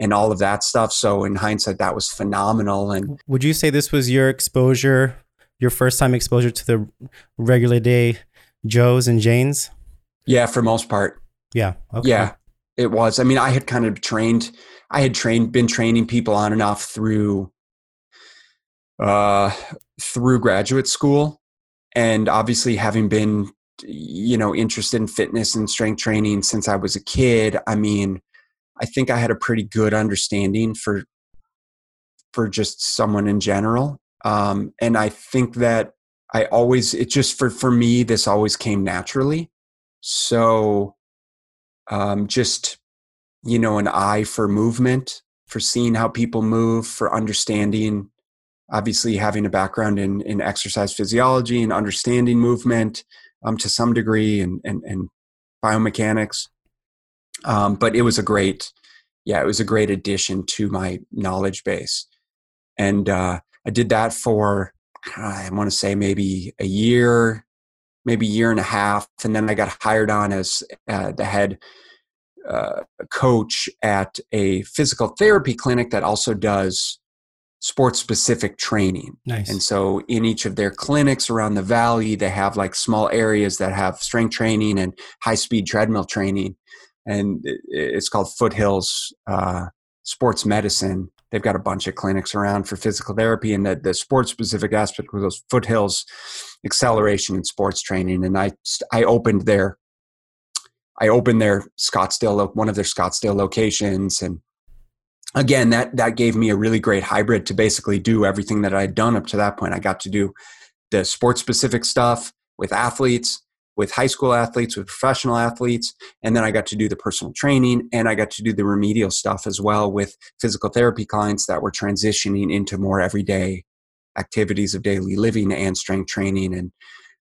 and all of that stuff. So in hindsight, that was phenomenal. And would you say this was your exposure, your first time exposure to the regular day Joes and Janes? Yeah, for most part. Yeah. Okay. Yeah, it was. I mean, I had kind of trained, I had trained, been training people on and off through, uh, through graduate school, and obviously having been, you know, interested in fitness and strength training since I was a kid. I mean, I think I had a pretty good understanding for, for just someone in general. Um, and I think that I always, it just for for me, this always came naturally so um, just you know an eye for movement for seeing how people move for understanding obviously having a background in, in exercise physiology and understanding movement um, to some degree and, and, and biomechanics. Um, but it was a great yeah it was a great addition to my knowledge base. And uh, i did that for i want to say maybe a year maybe year and a half, and then I got hired on as uh, the head uh, coach at a physical therapy clinic that also does sports specific training. Nice. And so in each of their clinics around the valley, they have like small areas that have strength training and high speed treadmill training. And it's called Foothills uh, Sports Medicine they've got a bunch of clinics around for physical therapy and the, the sports specific aspect was those foothills acceleration and sports training and i i opened their i opened their scottsdale one of their scottsdale locations and again that that gave me a really great hybrid to basically do everything that i'd done up to that point i got to do the sports specific stuff with athletes with high school athletes, with professional athletes. And then I got to do the personal training and I got to do the remedial stuff as well with physical therapy clients that were transitioning into more everyday activities of daily living and strength training. And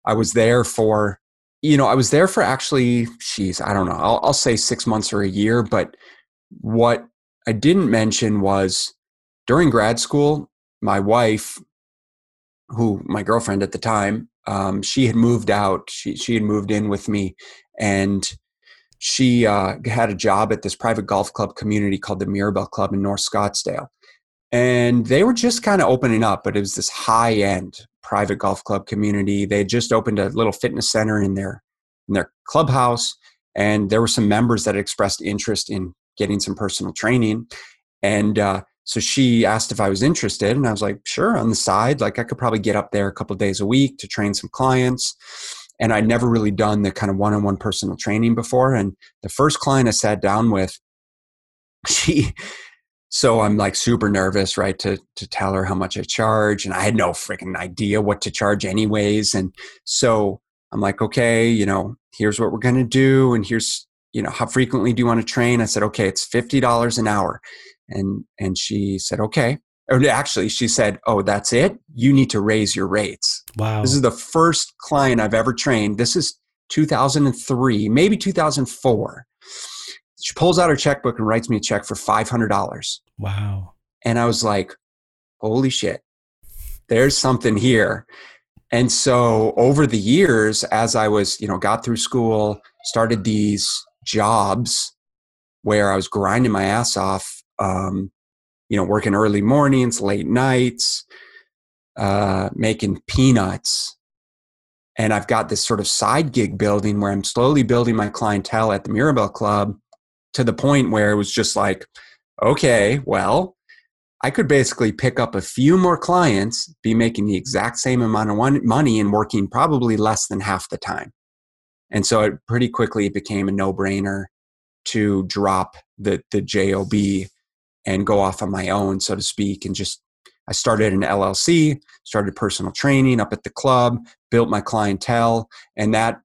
I was there for, you know, I was there for actually, geez, I don't know, I'll, I'll say six months or a year. But what I didn't mention was during grad school, my wife, who my girlfriend at the time, um, she had moved out. She she had moved in with me, and she uh, had a job at this private golf club community called the Mirabel Club in North Scottsdale, and they were just kind of opening up. But it was this high end private golf club community. They had just opened a little fitness center in their in their clubhouse, and there were some members that expressed interest in getting some personal training, and uh, so she asked if I was interested, and I was like, sure, on the side. Like, I could probably get up there a couple days a week to train some clients. And I'd never really done the kind of one on one personal training before. And the first client I sat down with, she, so I'm like super nervous, right, to, to tell her how much I charge. And I had no freaking idea what to charge, anyways. And so I'm like, okay, you know, here's what we're going to do. And here's, you know, how frequently do you want to train? I said, okay, it's $50 an hour. And and she said okay. Or actually she said oh that's it? You need to raise your rates. Wow. this is the first client i've ever trained. This is 2003 maybe 2004 she pulls out her checkbook and writes me a check for $500 wow. And i was like holy shit. There's something here. And so over the years as i was you know got through school started these jobs where i was grinding my ass off um, you know, working early mornings, late nights, uh, making peanuts. And I've got this sort of side gig building where I'm slowly building my clientele at the Mirabel Club to the point where it was just like, okay, well, I could basically pick up a few more clients, be making the exact same amount of money and working probably less than half the time. And so it pretty quickly became a no brainer to drop the, the JOB and go off on my own, so to speak, and just I started an LLC, started personal training up at the club, built my clientele, and that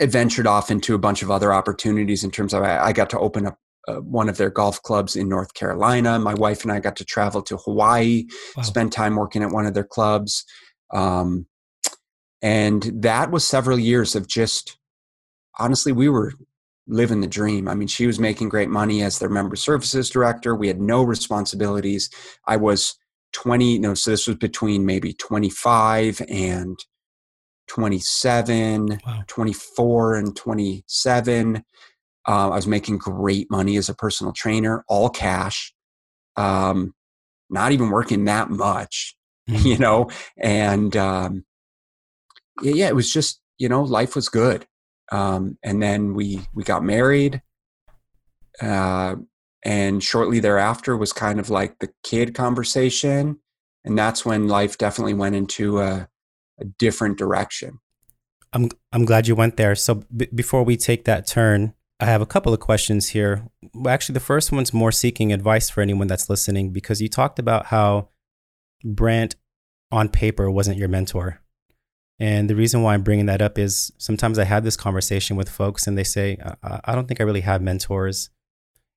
adventured off into a bunch of other opportunities in terms of I, I got to open up uh, one of their golf clubs in North Carolina. My wife and I got to travel to Hawaii, wow. spend time working at one of their clubs. Um, and that was several years of just, honestly, we were living the dream. I mean, she was making great money as their member services director. We had no responsibilities. I was 20, no, so this was between maybe 25 and 27, wow. 24 and 27. Uh, I was making great money as a personal trainer, all cash, um, not even working that much, mm-hmm. *laughs* you know. And um, yeah, it was just you know life was good. Um, and then we we got married, uh, and shortly thereafter was kind of like the kid conversation, and that's when life definitely went into a, a different direction. I'm I'm glad you went there. So b- before we take that turn, I have a couple of questions here. Actually, the first one's more seeking advice for anyone that's listening because you talked about how Brent on paper wasn't your mentor. And the reason why I'm bringing that up is sometimes I have this conversation with folks and they say, I, I don't think I really have mentors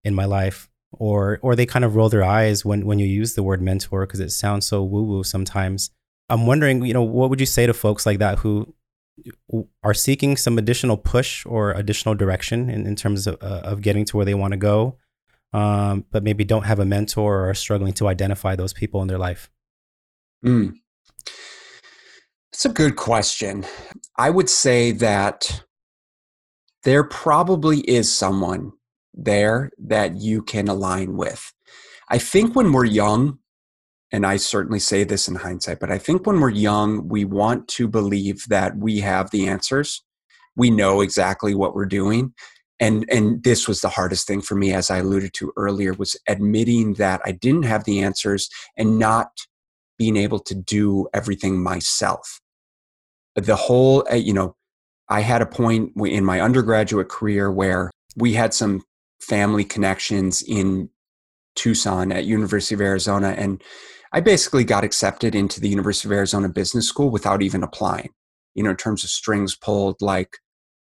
in my life. Or, or they kind of roll their eyes when, when you use the word mentor because it sounds so woo woo sometimes. I'm wondering, you know, what would you say to folks like that who are seeking some additional push or additional direction in, in terms of, uh, of getting to where they want to go, um, but maybe don't have a mentor or are struggling to identify those people in their life? Mm. That's a good question. I would say that there probably is someone there that you can align with. I think when we're young, and I certainly say this in hindsight, but I think when we're young, we want to believe that we have the answers. We know exactly what we're doing. And, and this was the hardest thing for me, as I alluded to earlier, was admitting that I didn't have the answers and not being able to do everything myself. The whole, uh, you know, I had a point in my undergraduate career where we had some family connections in Tucson at University of Arizona, and I basically got accepted into the University of Arizona Business School without even applying. You know, in terms of strings pulled, like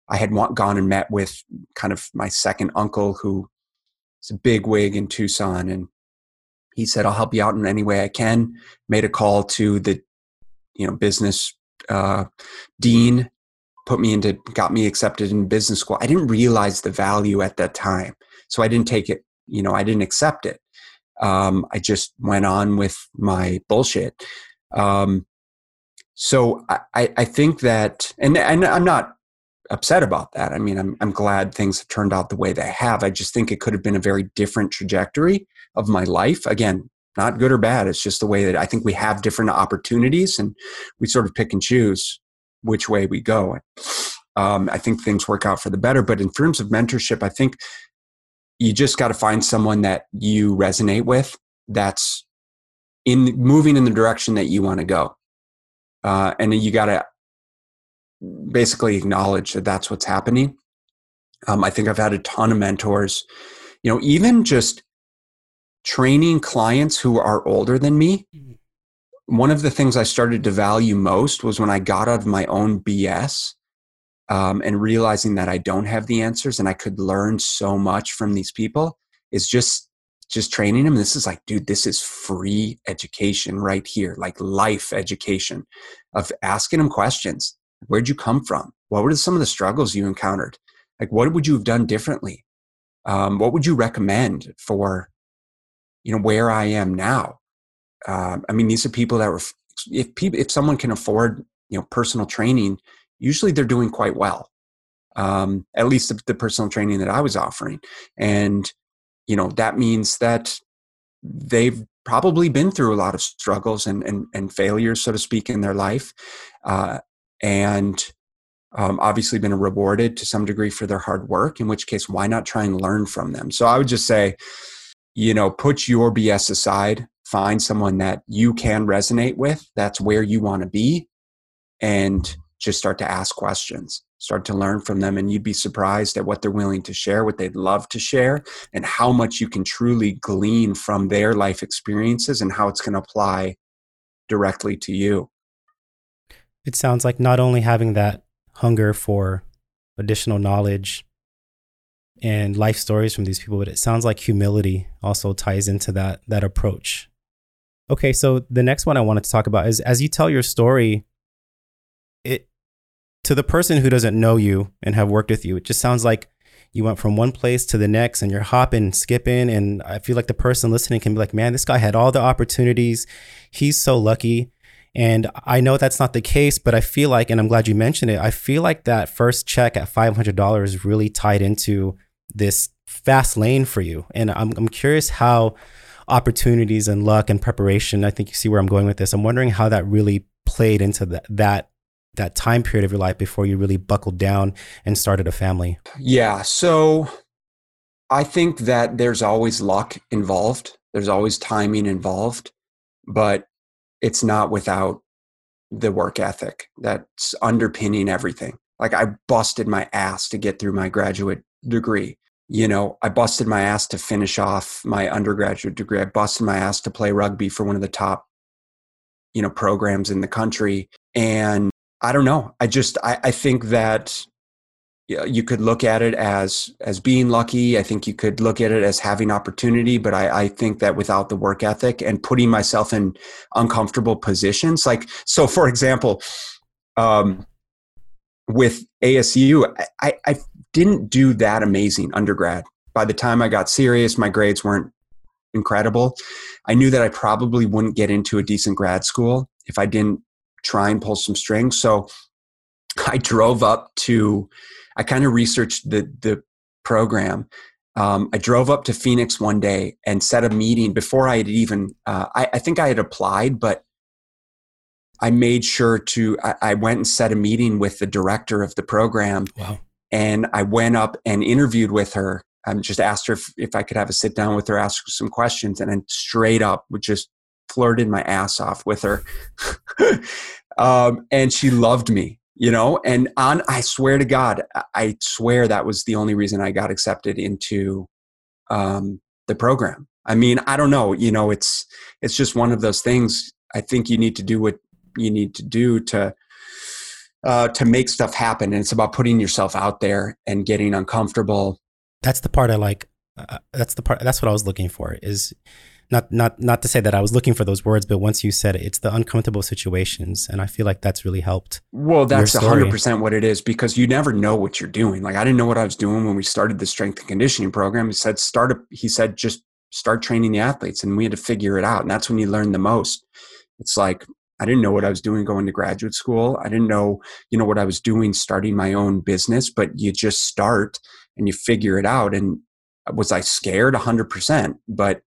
I had gone and met with kind of my second uncle who is a big wig in Tucson, and he said, "I'll help you out in any way I can." Made a call to the, you know, business uh, dean, put me into, got me accepted in business school. I didn't realize the value at that time, so I didn't take it. You know, I didn't accept it um, I just went on with my bullshit. Um, so I, I think that, and, and I'm not upset about that. I mean, I'm, I'm glad things have turned out the way they have. I just think it could have been a very different trajectory of my life. Again, not good or bad. It's just the way that I think we have different opportunities and we sort of pick and choose which way we go. Um, I think things work out for the better. But in terms of mentorship, I think you just got to find someone that you resonate with that's in moving in the direction that you want to go uh, and you got to basically acknowledge that that's what's happening um, i think i've had a ton of mentors you know even just training clients who are older than me mm-hmm. one of the things i started to value most was when i got out of my own bs um, and realizing that I don't have the answers and I could learn so much from these people is just just training them. This is like, dude, this is free education right here, like life education of asking them questions. Where'd you come from? What were some of the struggles you encountered? Like, what would you have done differently? Um, what would you recommend for, you know, where I am now? Uh, I mean, these are people that were, if people, if someone can afford, you know, personal training usually they're doing quite well. Um, at least the, the personal training that I was offering. And, you know, that means that they've probably been through a lot of struggles and, and, and failures, so to speak, in their life. Uh, and um, obviously been rewarded to some degree for their hard work, in which case, why not try and learn from them? So I would just say, you know, put your BS aside, find someone that you can resonate with, that's where you want to be, and just start to ask questions, start to learn from them, and you'd be surprised at what they're willing to share, what they'd love to share, and how much you can truly glean from their life experiences and how it's going to apply directly to you. It sounds like not only having that hunger for additional knowledge and life stories from these people, but it sounds like humility also ties into that that approach. Okay, so the next one I wanted to talk about is as you tell your story, it to the person who doesn't know you and have worked with you, it just sounds like you went from one place to the next and you're hopping, skipping. And I feel like the person listening can be like, man, this guy had all the opportunities. He's so lucky. And I know that's not the case, but I feel like, and I'm glad you mentioned it, I feel like that first check at $500 really tied into this fast lane for you. And I'm, I'm curious how opportunities and luck and preparation, I think you see where I'm going with this. I'm wondering how that really played into that, that that time period of your life before you really buckled down and started a family? Yeah. So I think that there's always luck involved, there's always timing involved, but it's not without the work ethic that's underpinning everything. Like I busted my ass to get through my graduate degree. You know, I busted my ass to finish off my undergraduate degree. I busted my ass to play rugby for one of the top, you know, programs in the country. And I don't know. I just I, I think that you could look at it as as being lucky. I think you could look at it as having opportunity, but I, I think that without the work ethic and putting myself in uncomfortable positions, like so, for example, um, with ASU, I, I didn't do that amazing undergrad. By the time I got serious, my grades weren't incredible. I knew that I probably wouldn't get into a decent grad school if I didn't try and pull some strings. So I drove up to, I kind of researched the, the program. Um, I drove up to Phoenix one day and set a meeting before I had even, uh, I, I, think I had applied, but I made sure to, I, I, went and set a meeting with the director of the program. Wow. And I went up and interviewed with her. I just asked her if, if I could have a sit down with her, ask her some questions, and then straight up would just flirted my ass off with her. *laughs* um, and she loved me, you know, and on, I swear to God, I swear that was the only reason I got accepted into um, the program. I mean, I don't know, you know, it's, it's just one of those things. I think you need to do what you need to do to, uh, to make stuff happen. And it's about putting yourself out there and getting uncomfortable. That's the part I like. Uh, that's the part. That's what I was looking for. Is not not not to say that I was looking for those words, but once you said it, it's the uncomfortable situations, and I feel like that's really helped. Well, that's hundred percent what it is because you never know what you're doing. Like I didn't know what I was doing when we started the strength and conditioning program. He said start. A, he said just start training the athletes, and we had to figure it out, and that's when you learn the most. It's like I didn't know what I was doing going to graduate school. I didn't know, you know, what I was doing starting my own business, but you just start and you figure it out. And uh, was I scared? 100%. But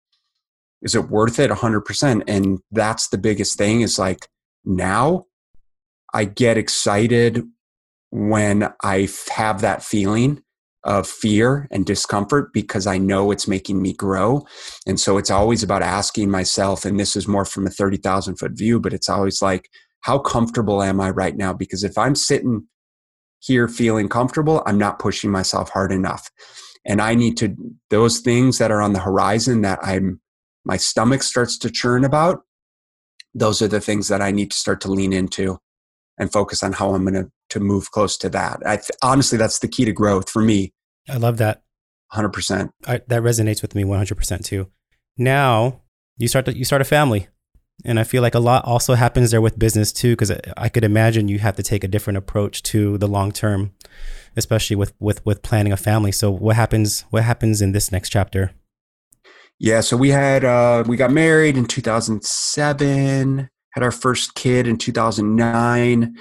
is it worth it 100% and that's the biggest thing is like now i get excited when i have that feeling of fear and discomfort because i know it's making me grow. And so it's always about asking myself and this is more from a 30,000 foot view but it's always like how comfortable am i right now? Because if i'm sitting here feeling comfortable i'm not pushing myself hard enough. And i need to those things that are on the horizon that i'm my stomach starts to churn about, those are the things that I need to start to lean into and focus on how I'm going to to move close to that. I th- honestly, that's the key to growth for me. I love that. 100%. I, that resonates with me 100% too. Now you start to, you start a family. And I feel like a lot also happens there with business too, because I could imagine you have to take a different approach to the long term, especially with, with, with planning a family. So what happens, what happens in this next chapter? Yeah, so we had uh, we got married in 2007, had our first kid in 2009.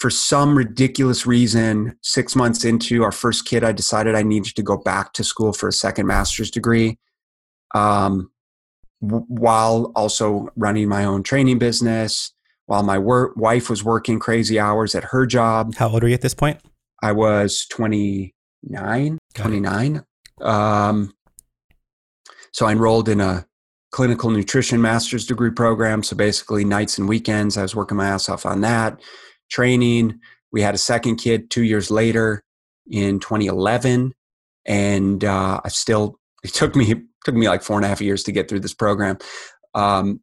For some ridiculous reason, six months into our first kid, I decided I needed to go back to school for a second master's degree, um, w- while also running my own training business. While my work, wife was working crazy hours at her job. How old are you at this point? I was 29, Got 29. Um, so I enrolled in a clinical nutrition master's degree program. So basically, nights and weekends, I was working my ass off on that, training. we had a second kid two years later in 2011, and uh, I still it took me it *laughs* took me like four and a half years to get through this program. Um,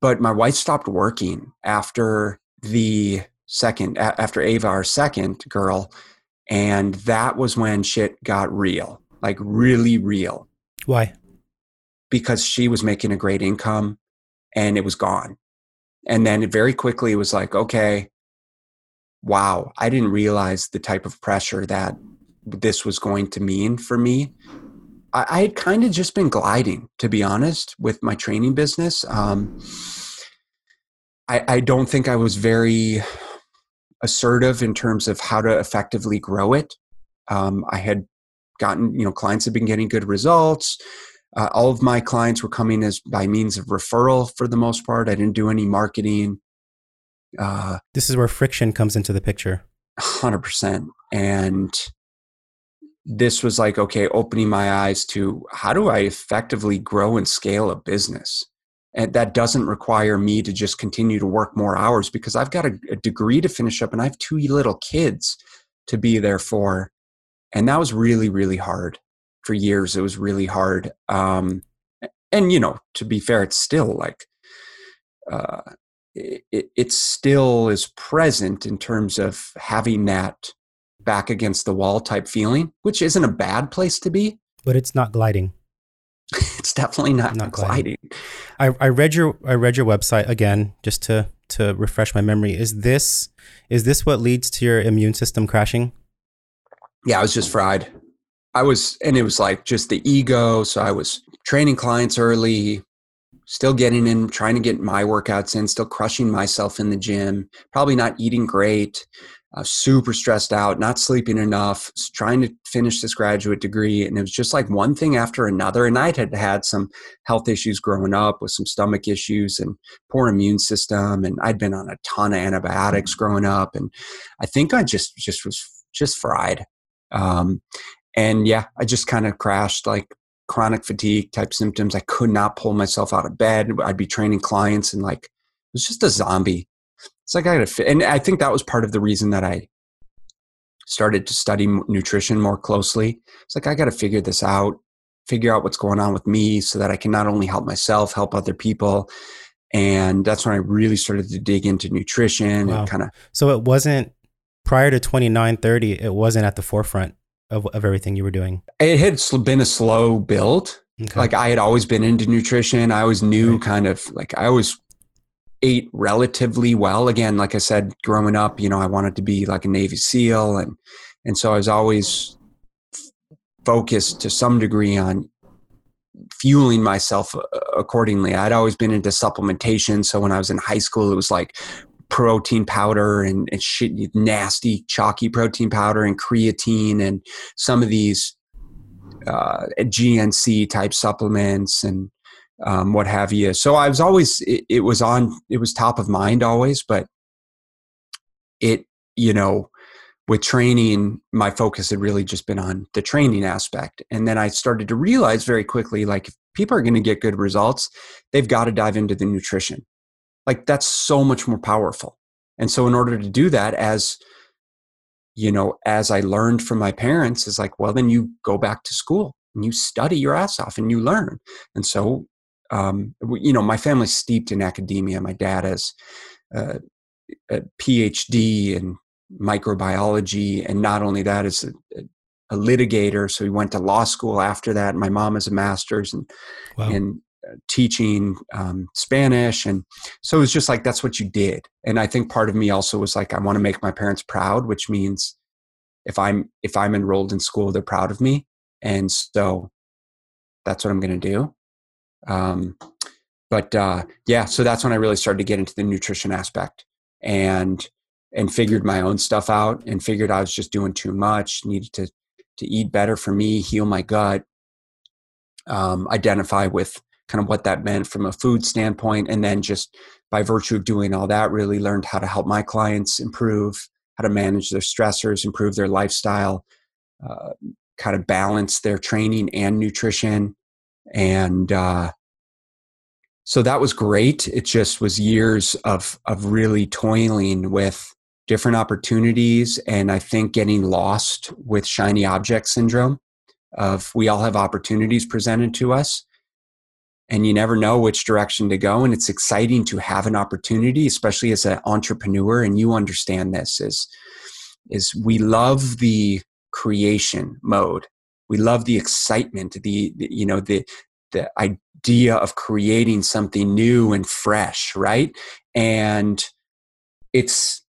but my wife stopped working after the second after Ava, our second girl, and that was when shit got real, like really real. Why? Because she was making a great income, and it was gone. And then it very quickly it was like, okay, wow, I didn't realize the type of pressure that this was going to mean for me. I, I had kind of just been gliding, to be honest, with my training business. Um, I, I don't think I was very assertive in terms of how to effectively grow it. Um, I had gotten, you know, clients had been getting good results. Uh, all of my clients were coming as by means of referral for the most part. I didn't do any marketing. Uh, this is where friction comes into the picture. 100%. And this was like, okay, opening my eyes to how do I effectively grow and scale a business? And that doesn't require me to just continue to work more hours because I've got a, a degree to finish up and I have two little kids to be there for. And that was really, really hard for years. It was really hard. Um, and, you know, to be fair, it's still like, uh, it, it still is present in terms of having that back against the wall type feeling, which isn't a bad place to be. But it's not gliding. *laughs* it's definitely not, not gliding. gliding. I, I read your I read your website again just to to refresh my memory. Is this is this what leads to your immune system crashing? Yeah, I was just fried. I was, and it was like just the ego. So I was training clients early, still getting in, trying to get my workouts in, still crushing myself in the gym, probably not eating great, uh, super stressed out, not sleeping enough, trying to finish this graduate degree. And it was just like one thing after another. And I had had some health issues growing up with some stomach issues and poor immune system. And I'd been on a ton of antibiotics growing up. And I think I just, just was just fried. Um, and yeah, I just kind of crashed like chronic fatigue type symptoms. I could not pull myself out of bed. I'd be training clients and like, it was just a zombie it's like I gotta fit. And I think that was part of the reason that I started to study nutrition more closely. It's like I got to figure this out, figure out what's going on with me so that I can not only help myself, help other people. And that's when I really started to dig into nutrition wow. and kind of. So it wasn't prior to 29, 30, it wasn't at the forefront of, of everything you were doing. It had been a slow build. Okay. Like I had always been into nutrition. I always knew kind of like I always ate relatively well. Again, like I said, growing up, you know, I wanted to be like a Navy SEAL, and and so I was always focused to some degree on fueling myself uh, accordingly. I'd always been into supplementation, so when I was in high school, it was like protein powder and, and shit, nasty chalky protein powder and creatine and some of these uh, GNC type supplements and um, what have you. So I was always it, it, was on it was top of mind always, but it you know with training my focus had really just been on the training aspect and then i started to realize very quickly like if people are going to get good results they've got to dive into the nutrition like that's so much more powerful and so in order to do that as you know as i learned from my parents is like well then you go back to school and you study your ass off and you learn and so um, you know, my family's steeped in academia. My dad has uh, a PhD in microbiology, and not only that, is a, a, litigator. So he went to law school after that. My mom has a master's wow. in uh, teaching um, Spanish, and so it was just like that's what you did. And I think part of me also was like I want to make my parents proud, which means if I'm if I'm enrolled in school, they're proud of me, and so that's what I'm going to do. Um, but uh, yeah, so that's when I really started to get into the nutrition aspect and and figured my own stuff out and figured I was just doing too much, needed to to eat better for me, heal my gut, um, identify with kind of what that meant from a food standpoint, and then just by virtue of doing all that, really learned how to help my clients improve, how to manage their stressors, improve their lifestyle, uh, kind of balance their training and nutrition, and uh, so that was great. It just was years of of really toiling with different opportunities, and I think getting lost with shiny object syndrome of we all have opportunities presented to us and you never know which direction to go and it's exciting to have an opportunity especially as an entrepreneur and you understand this is is we love the creation mode. We love the excitement the, the you know the the idea of creating something new and fresh right? And it's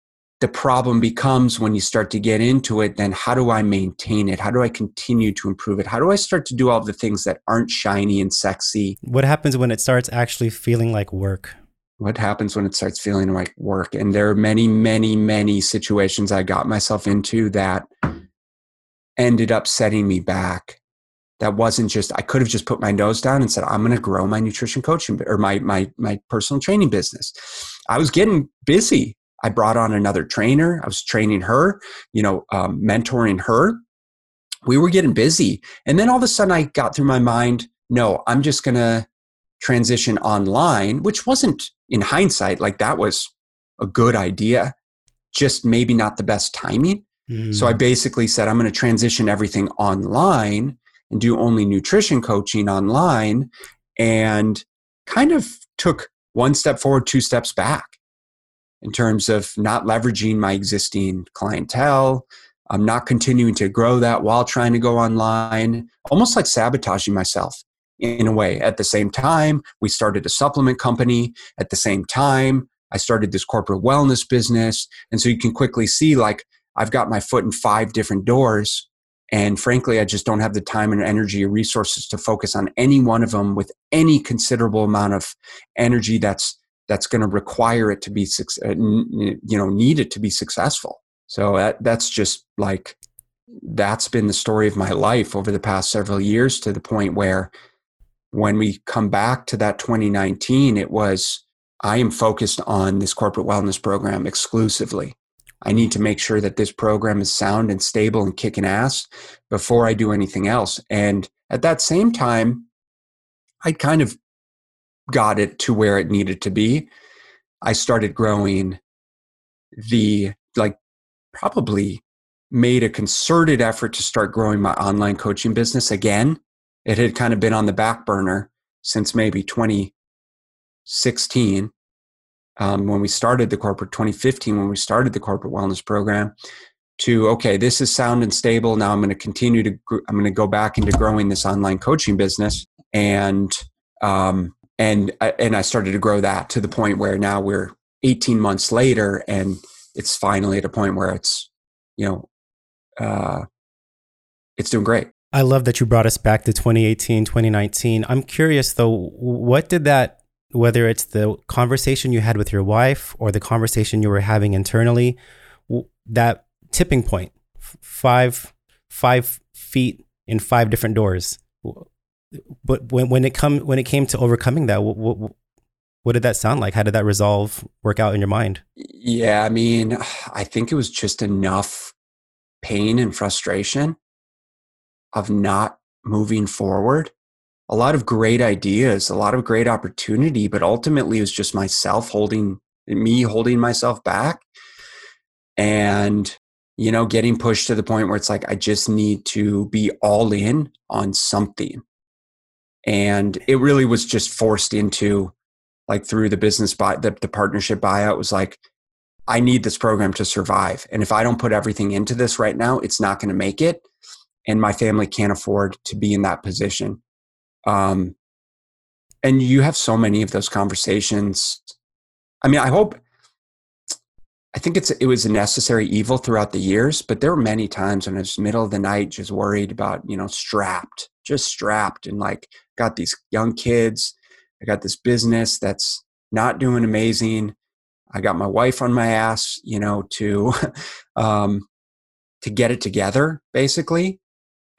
the problem becomes when you start to get into it then how do i maintain it? How do i continue to improve it? How do i start to do all the things that aren't shiny and sexy? What happens when it starts actually feeling like work? What happens when it starts feeling like work? And there are many many many situations i got myself into that ended up setting me back. That wasn't just i could have just put my nose down and said i'm going to grow my nutrition coaching or my my my personal training business. I was getting busy I brought on another trainer. I was training her, you know, um, mentoring her. We were getting busy. And then all of a sudden I got through my mind, no, I'm just going to transition online, which wasn't in hindsight like that was a good idea, just maybe not the best timing. Mm. So I hmm. basically said, I'm going to transition everything online and do only nutrition coaching online and kind of took one step forward, two steps back in terms of not leveraging my existing clientele. I'm not continuing to grow that while trying to go online, almost like sabotaging myself in a way. At the same time, we started a supplement company. At the same time, I started this corporate wellness business. And so you can quickly see like I've got my foot in five different doors. And frankly, I just don't have the time and energy or resources to focus on any one of them with any considerable amount of energy that's that's going to require it to be uh, you know need it to be successful. So that, that's just like that's been the story of my life over the past several years to the point where when we come back to that 2019 it was i am focused on this corporate wellness program exclusively. I need to make sure that this program is sound and stable and kicking ass before i do anything else. And at that same time i kind of got it to where it needed to be, I started growing the, like, probably made a concerted effort to start growing my online coaching business again. It had kind of been on the back burner since maybe 2016 um, when we started the corporate 2015 when we started the corporate wellness program to okay this is sound and stable now i'm going to continue to i'm going to go back into growing this online coaching business and um, and and I started to grow that to the point where now we're 18 months later, and it's finally at a point where it's you know uh, it's doing great. I love that you brought us back to 2018, 2019. I'm curious though, what did that, whether it's the conversation you had with your wife or the conversation you were having internally, that tipping point, five, five feet in five different doors but when when it come when it came to overcoming that, what, what, what did that sound like? How did that resolve work out in your mind? Yeah, I mean, I think it was just enough pain and frustration of not moving forward. A lot of great ideas, a lot of great opportunity, but ultimately it was just myself holding me holding myself back and you know getting pushed to the point where it's like I just need to be all in on something and it really was just forced into like through the business buy the, the partnership buyout was like i need this program to survive and if i don't put everything into this right now it's not going to make it and my family can't afford to be in that position. Um, and you have so many of those conversations. I mean i hope i think it's it was a necessary evil throughout the years but there were many times when i was middle of the night just worried about you know strapped just strapped and like got these young kids. I got this business that's not doing amazing. I got my wife on my ass, you know, to *laughs* um, to get it together, basically.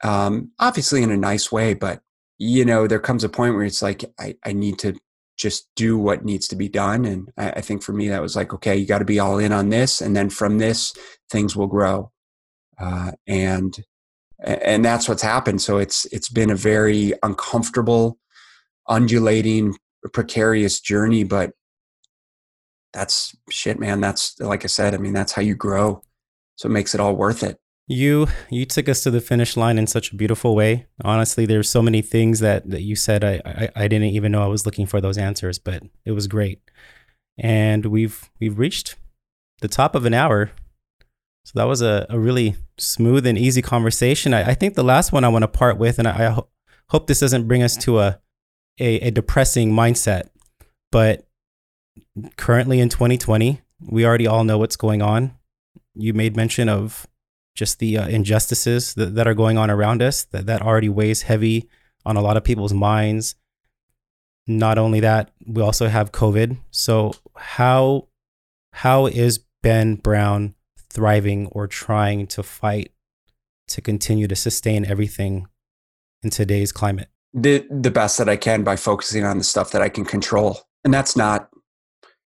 Um, obviously, in a nice way, but you know, there comes a point where it's like I, I need to just do what needs to be done. And I, I think for me, that was like, okay, you got to be all in on this, and then from this, things will grow. Uh, and and that's what's happened so it's it's been a very uncomfortable undulating precarious journey but that's shit, man. That's like I said, I mean, that's how you grow. So it makes it all worth it. You you took us to the finish line in such a beautiful way. Honestly, there's so many things that, that you said I, I I didn't even know I was looking for those answers, but it was great. And we've we've reached the top of an hour. So that was a, a really smooth and easy conversation. I, I think the last one I want to part with, and I, I ho- hope this doesn't bring us to a, a, a depressing mindset, but currently in 2020, we already all know what's going on. You made mention of just the uh, injustices that, that are going on around us that, that already weighs heavy on a lot of people's minds. Not only that, we also have COVID. So how how is Ben Brown thriving or trying to fight to continue to sustain everything in today's climate? The the best that I can by focusing on the stuff that I can control. And that's not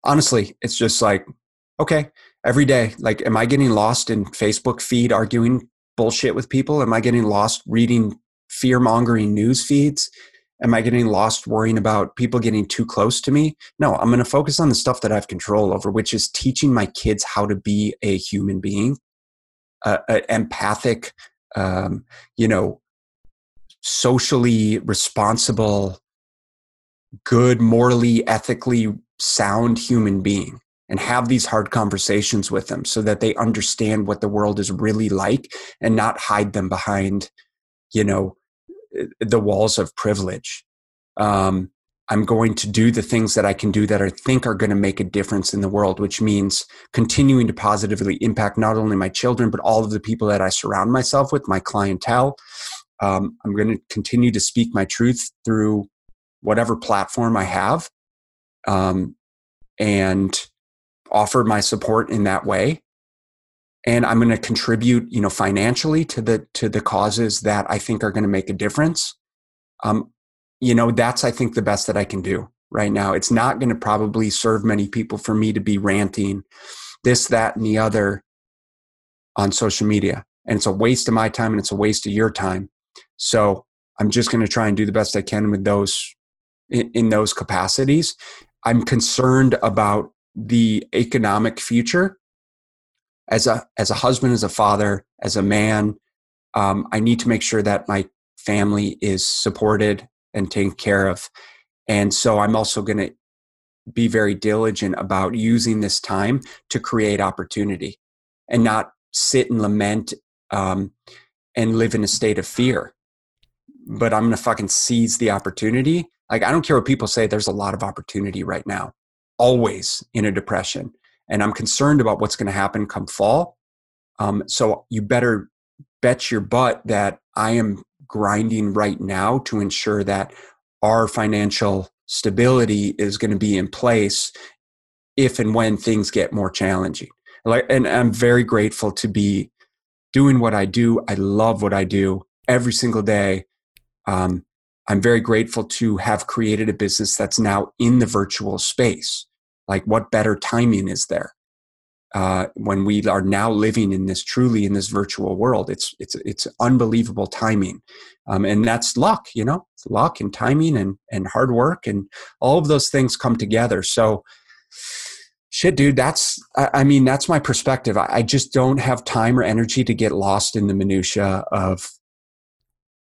honestly, it's just like, okay, every day, like, am I getting lost in Facebook feed arguing bullshit with people? Am I getting lost reading fear mongering news feeds? Am I getting lost worrying about people getting too close to me? No, I'm going to focus on the stuff that I have control over, which is teaching my kids how to be a human being, uh, uh, empathic, um, you know, socially responsible, good, morally, ethically sound human being and have these hard conversations with them so that they understand what the world is really like and not hide them behind you know the walls of privilege. Um, i'm going to do the things that i can do that i think are going to make a difference in the world which means continuing to positively impact not only my children but all of the people that i surround myself with my clientele. Um, i'm going to continue to speak my truth through whatever platform i have um, and offer my support in that way and i'm going to contribute you know financially to the to the causes that i think are going to make a difference. Um you know that's i think the best that i can do right now. It's not going to probably serve many people for me to be ranting this that and the other on social media. And it's a waste of my time and it's a waste of your time. So i'm just going to try and do the best i can with those in, in those capacities. I'm concerned about the economic future as a as a husband, as a father, as a man. Um, I need to make sure that my family is supported and taken care of, and so I'm also going to be very diligent about using this time to create opportunity and not sit and lament um, and live in a state of fear. But I'm going to fucking seize the opportunity like, I don't care what people say, there's a lot of opportunity right now, always in a depression. And I'm concerned about what's going to happen come fall. Um, so you better bet your butt that I am grinding right now to ensure that our financial stability is going to be in place if and when things get more challenging. Like, and I'm very grateful to be doing what I do. I love what I do every single day. Um, I'm very grateful to have created a business that's now in the virtual space. Like, what better timing is there? Uh, when we are now living in this truly in this virtual world, it's it's it's unbelievable timing, um, and that's luck, you know, it's luck and timing and and hard work and all of those things come together. So, shit, dude, that's I, mean that's my perspective. I, I just don't have time or energy to get lost in the minutia of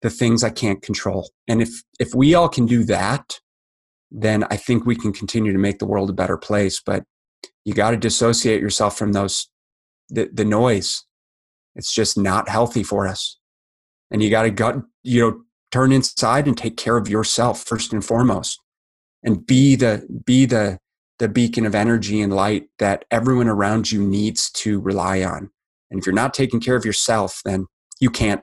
the things I can't control. And if if we all can do that, then I think we can continue to make the world a better place. But you got to dissociate yourself from those the, the noise. It's just not healthy for us. And you got to gut, you know, turn inside and take care of yourself first and foremost. And be the be the the beacon of energy and light that everyone around you needs to rely on. And if you're not taking care of yourself, then you can't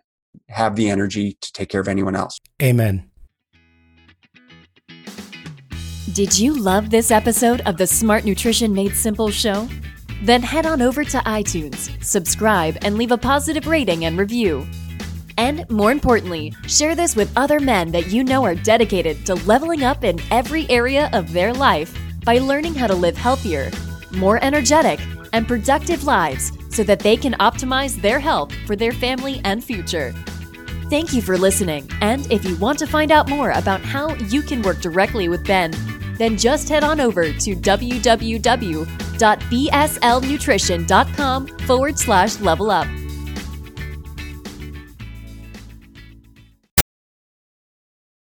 have the energy to take care of anyone else. Amen. Did you love this episode of the Smart Nutrition Made Simple show? Then head on over to iTunes, subscribe, and leave a positive rating and review. And more importantly, share this with other men that you know are dedicated to leveling up in every area of their life by learning how to live healthier, more energetic, and productive lives so that they can optimize their health for their family and future. Thank you for listening. And if you want to find out more about how you can work directly with Ben, then just head on over to www.bslnutrition.com forward slash level up.